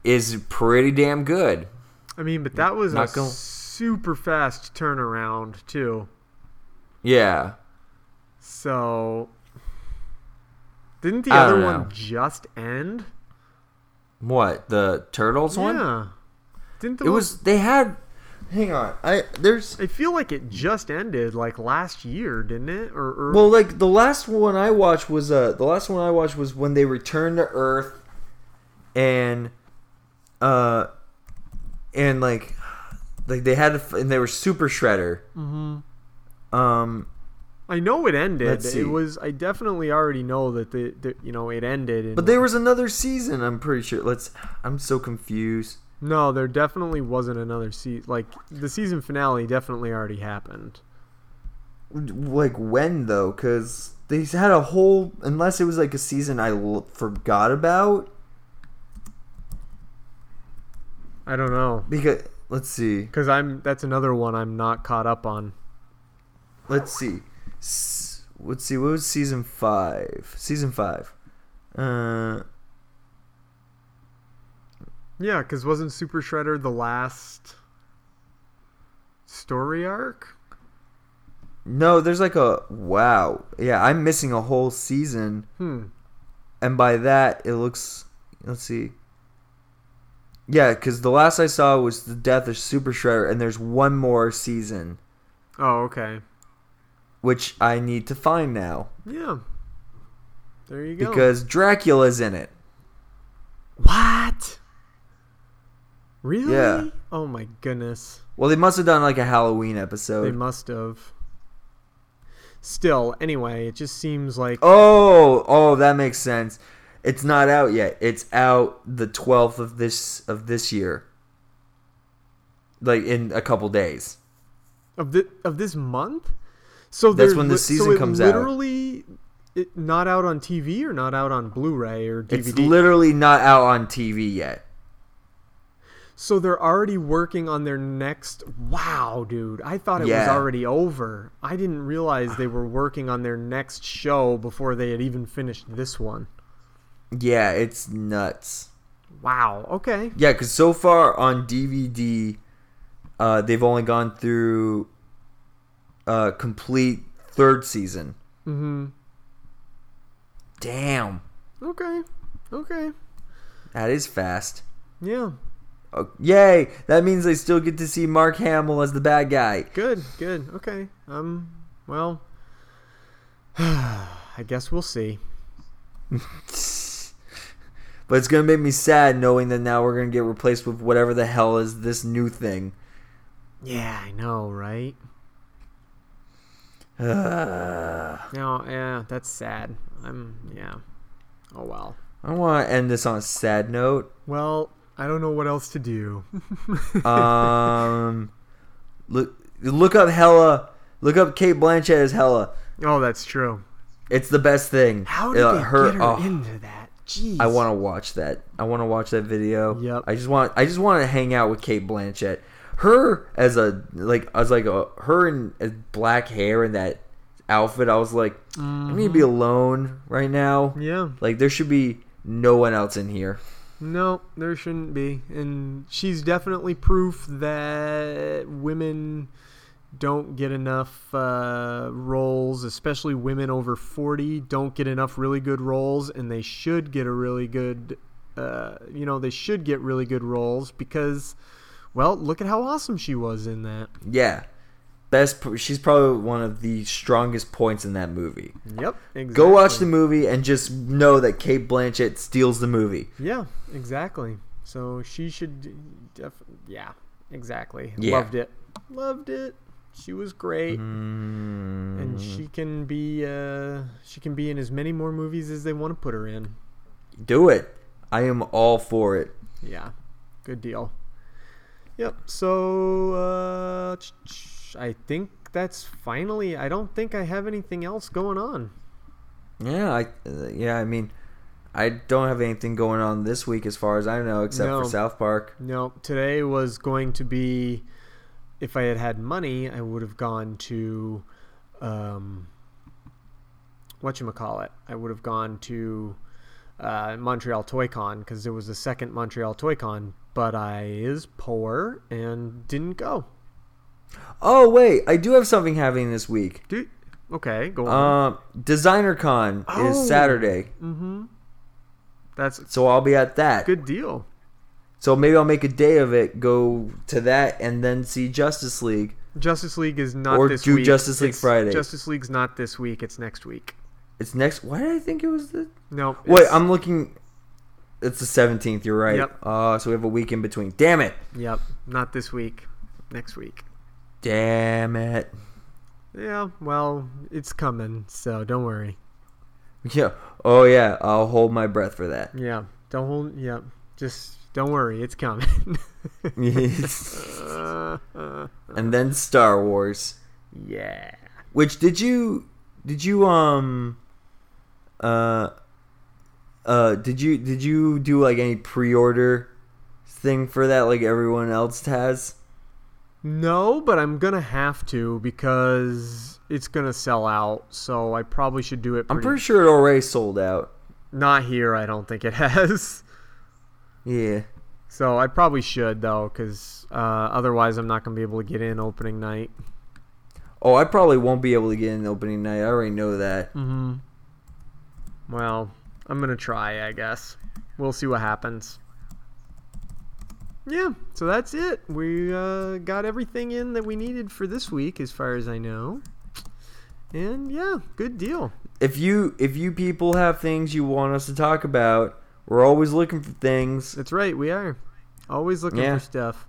is pretty damn good. I mean, but that was Not a gon- super fast turnaround too. Yeah. So, didn't the I other one just end? What the turtles one? Yeah. Didn't the It one- was. They had. Hang on. I there's. I feel like it just ended like last year, didn't it? Or, or Well, like the last one I watched was uh the last one I watched was when they returned to Earth, and uh, and like, like they had f- and they were Super Shredder. hmm Um, I know it ended. It was. I definitely already know that the, the you know it ended. But there was another season. I'm pretty sure. Let's. I'm so confused. No, there definitely wasn't another season. Like the season finale definitely already happened. Like when though? Because they had a whole. Unless it was like a season I l- forgot about. I don't know Because let's see. because I'm. That's another one I'm not caught up on. Let's see. S- let's see. What was season five? Season five. Uh, Yeah, because wasn't Super Shredder the last story arc? no, there's like a wow. Yeah, I'm missing a whole season, Hmm. and by that it looks. Let's see. Yeah, because the last I saw was the death of Super Shredder, and there's one more season, Oh, okay. which I need to find now Yeah. There you go. because Dracula's in it. what? Really? Yeah. Oh my goodness. Well, they must have done like a Halloween episode. They must have. Still, anyway, it just seems like Oh, oh, that makes sense. It's not out yet. It's out the 12th of this of this year. Like in a couple days. of the of this month. So That's when the season so comes out. literally, It, not out on TV or not out on Blu-ray or DVD. It's literally not out on TV yet. So they're already working on their next. Wow, dude! I thought it was already over. I didn't realize they were working on their next show before they had even finished this one. Yeah, it's nuts. Wow. Okay. Yeah, because so far on DVD, uh, they've only gone through uh, complete third season. Mm-hmm. Damn, Okay. Okay. that is fast. Yeah. Oh, yay! That means I still get to see Mark Hamill as the bad guy. Good. Good. Okay. Um. Well. I guess we'll see. But it's gonna make me sad knowing that now we're gonna get replaced with whatever the hell is this new thing. Yeah, I know, right? Uh, No, yeah, that's sad. I'm. Yeah. Oh well. I want to end this on a sad note. Well, I don't know what else to do. Um, look, look up Hela. Look up Cate Blanchett as Hela. oh, that's true. It's the best thing. How did Uh, they get her oh, into that? Jeez. I want to watch that. I want to watch that video. Yep. I just want. I just want to hang out with Cate Blanchett. Her as a like as like a her in as black hair and that outfit. I was like, I need to be alone right now. Mm-hmm. Yeah. Like there should be no one else in here. No, there shouldn't be. And she's definitely proof that women don't get enough uh, roles, especially women over 40, don't get enough really good roles, and they should get a really good, uh, you know, they should get really good roles because, well, look at how awesome she was in that. Yeah. Best. She's probably one of the strongest points in that movie. Yep, exactly. Go watch the movie and just know that Cate Blanchett steals the movie. Yeah, exactly. So she should, def- yeah, exactly. Yeah. Loved it. Loved it. She was great, Mm. and she can be, uh, she can be in as many more movies as they want to put her in. Do it. I am all for it. Yeah, good deal. Yep. So uh, ch- ch- I think that's finally. I don't think I have anything else going on. Yeah, I uh, yeah, I mean, I don't have anything going on this week as far as I know, except No. for South Park. No, today was going to be. If I had had money, I would have gone to, um, what you call it? I would have gone to uh, Montreal Toy Con because it was the second Montreal Toy Con, but I is poor and didn't go. Oh wait, I do have something happening this week. Dude, Okay, go on. Um, Designer Con Oh. is Saturday, That's so I'll be at that. good deal. So maybe I'll make a day of it, go to that, and then see Justice League. Justice League is not Or this do week. Justice League It's- Friday. Justice League's not this week. It's next week. It's next. Why did I think it was the? No. Wait, I'm looking. It's the 17th. You're right. Yep. Uh, so we have a week in between. Damn it! Yep. Not this week. Next week. Damn it! Yeah. Well, it's coming. So don't worry. Yeah. Oh yeah. I'll hold my breath for that. Yeah. Don't hold. Yeah. Just don't worry. It's coming. and then Star Wars. yeah. Which did you did you um uh uh did you did you do like any pre-order thing for that like everyone else has? No, but I'm gonna have to because it's gonna sell out. So I probably should do it. I'm pretty sure it already sold out. Not here. I don't think it has. Yeah. So I probably should though, because uh, otherwise I'm not gonna be able to get in opening night. Oh, I probably won't be able to get in opening night. I already know that. Mm-hmm. Well, I'm gonna try. I guess we'll see what happens. Yeah, so that's it. We uh, got everything in that we needed for this week, as far as I know. And yeah, good deal. If you if you people have things you want us to talk about, we're always looking for things That's right, we are always looking Yeah. for stuff.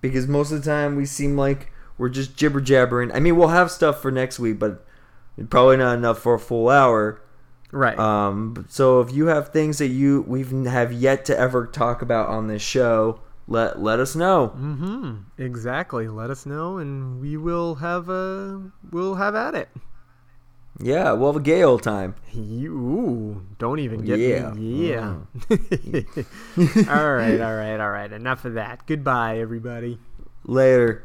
because most of the time we seem like we're just jibber jabbering. I mean, we'll have stuff for next week, but probably not enough for a full hour. Right. Um, so if you have things that you we've have yet to ever talk about on this show, let let us know. mm-hmm. Exactly. Let us know, and we will have a we'll have at it. Yeah, we'll have a gay old time. You ooh, don't even get Yeah. me. Yeah. all right, all right, all right. Enough of that. Goodbye, everybody. Later.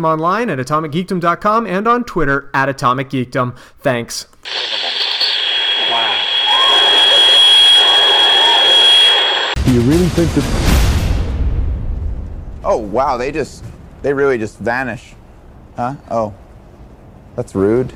online at atomicgeekdom.com and on Twitter at Atomic Geekdom. Thanks. Do you really think that Oh, wow, they just, they really just vanish. Huh? Oh, that's rude.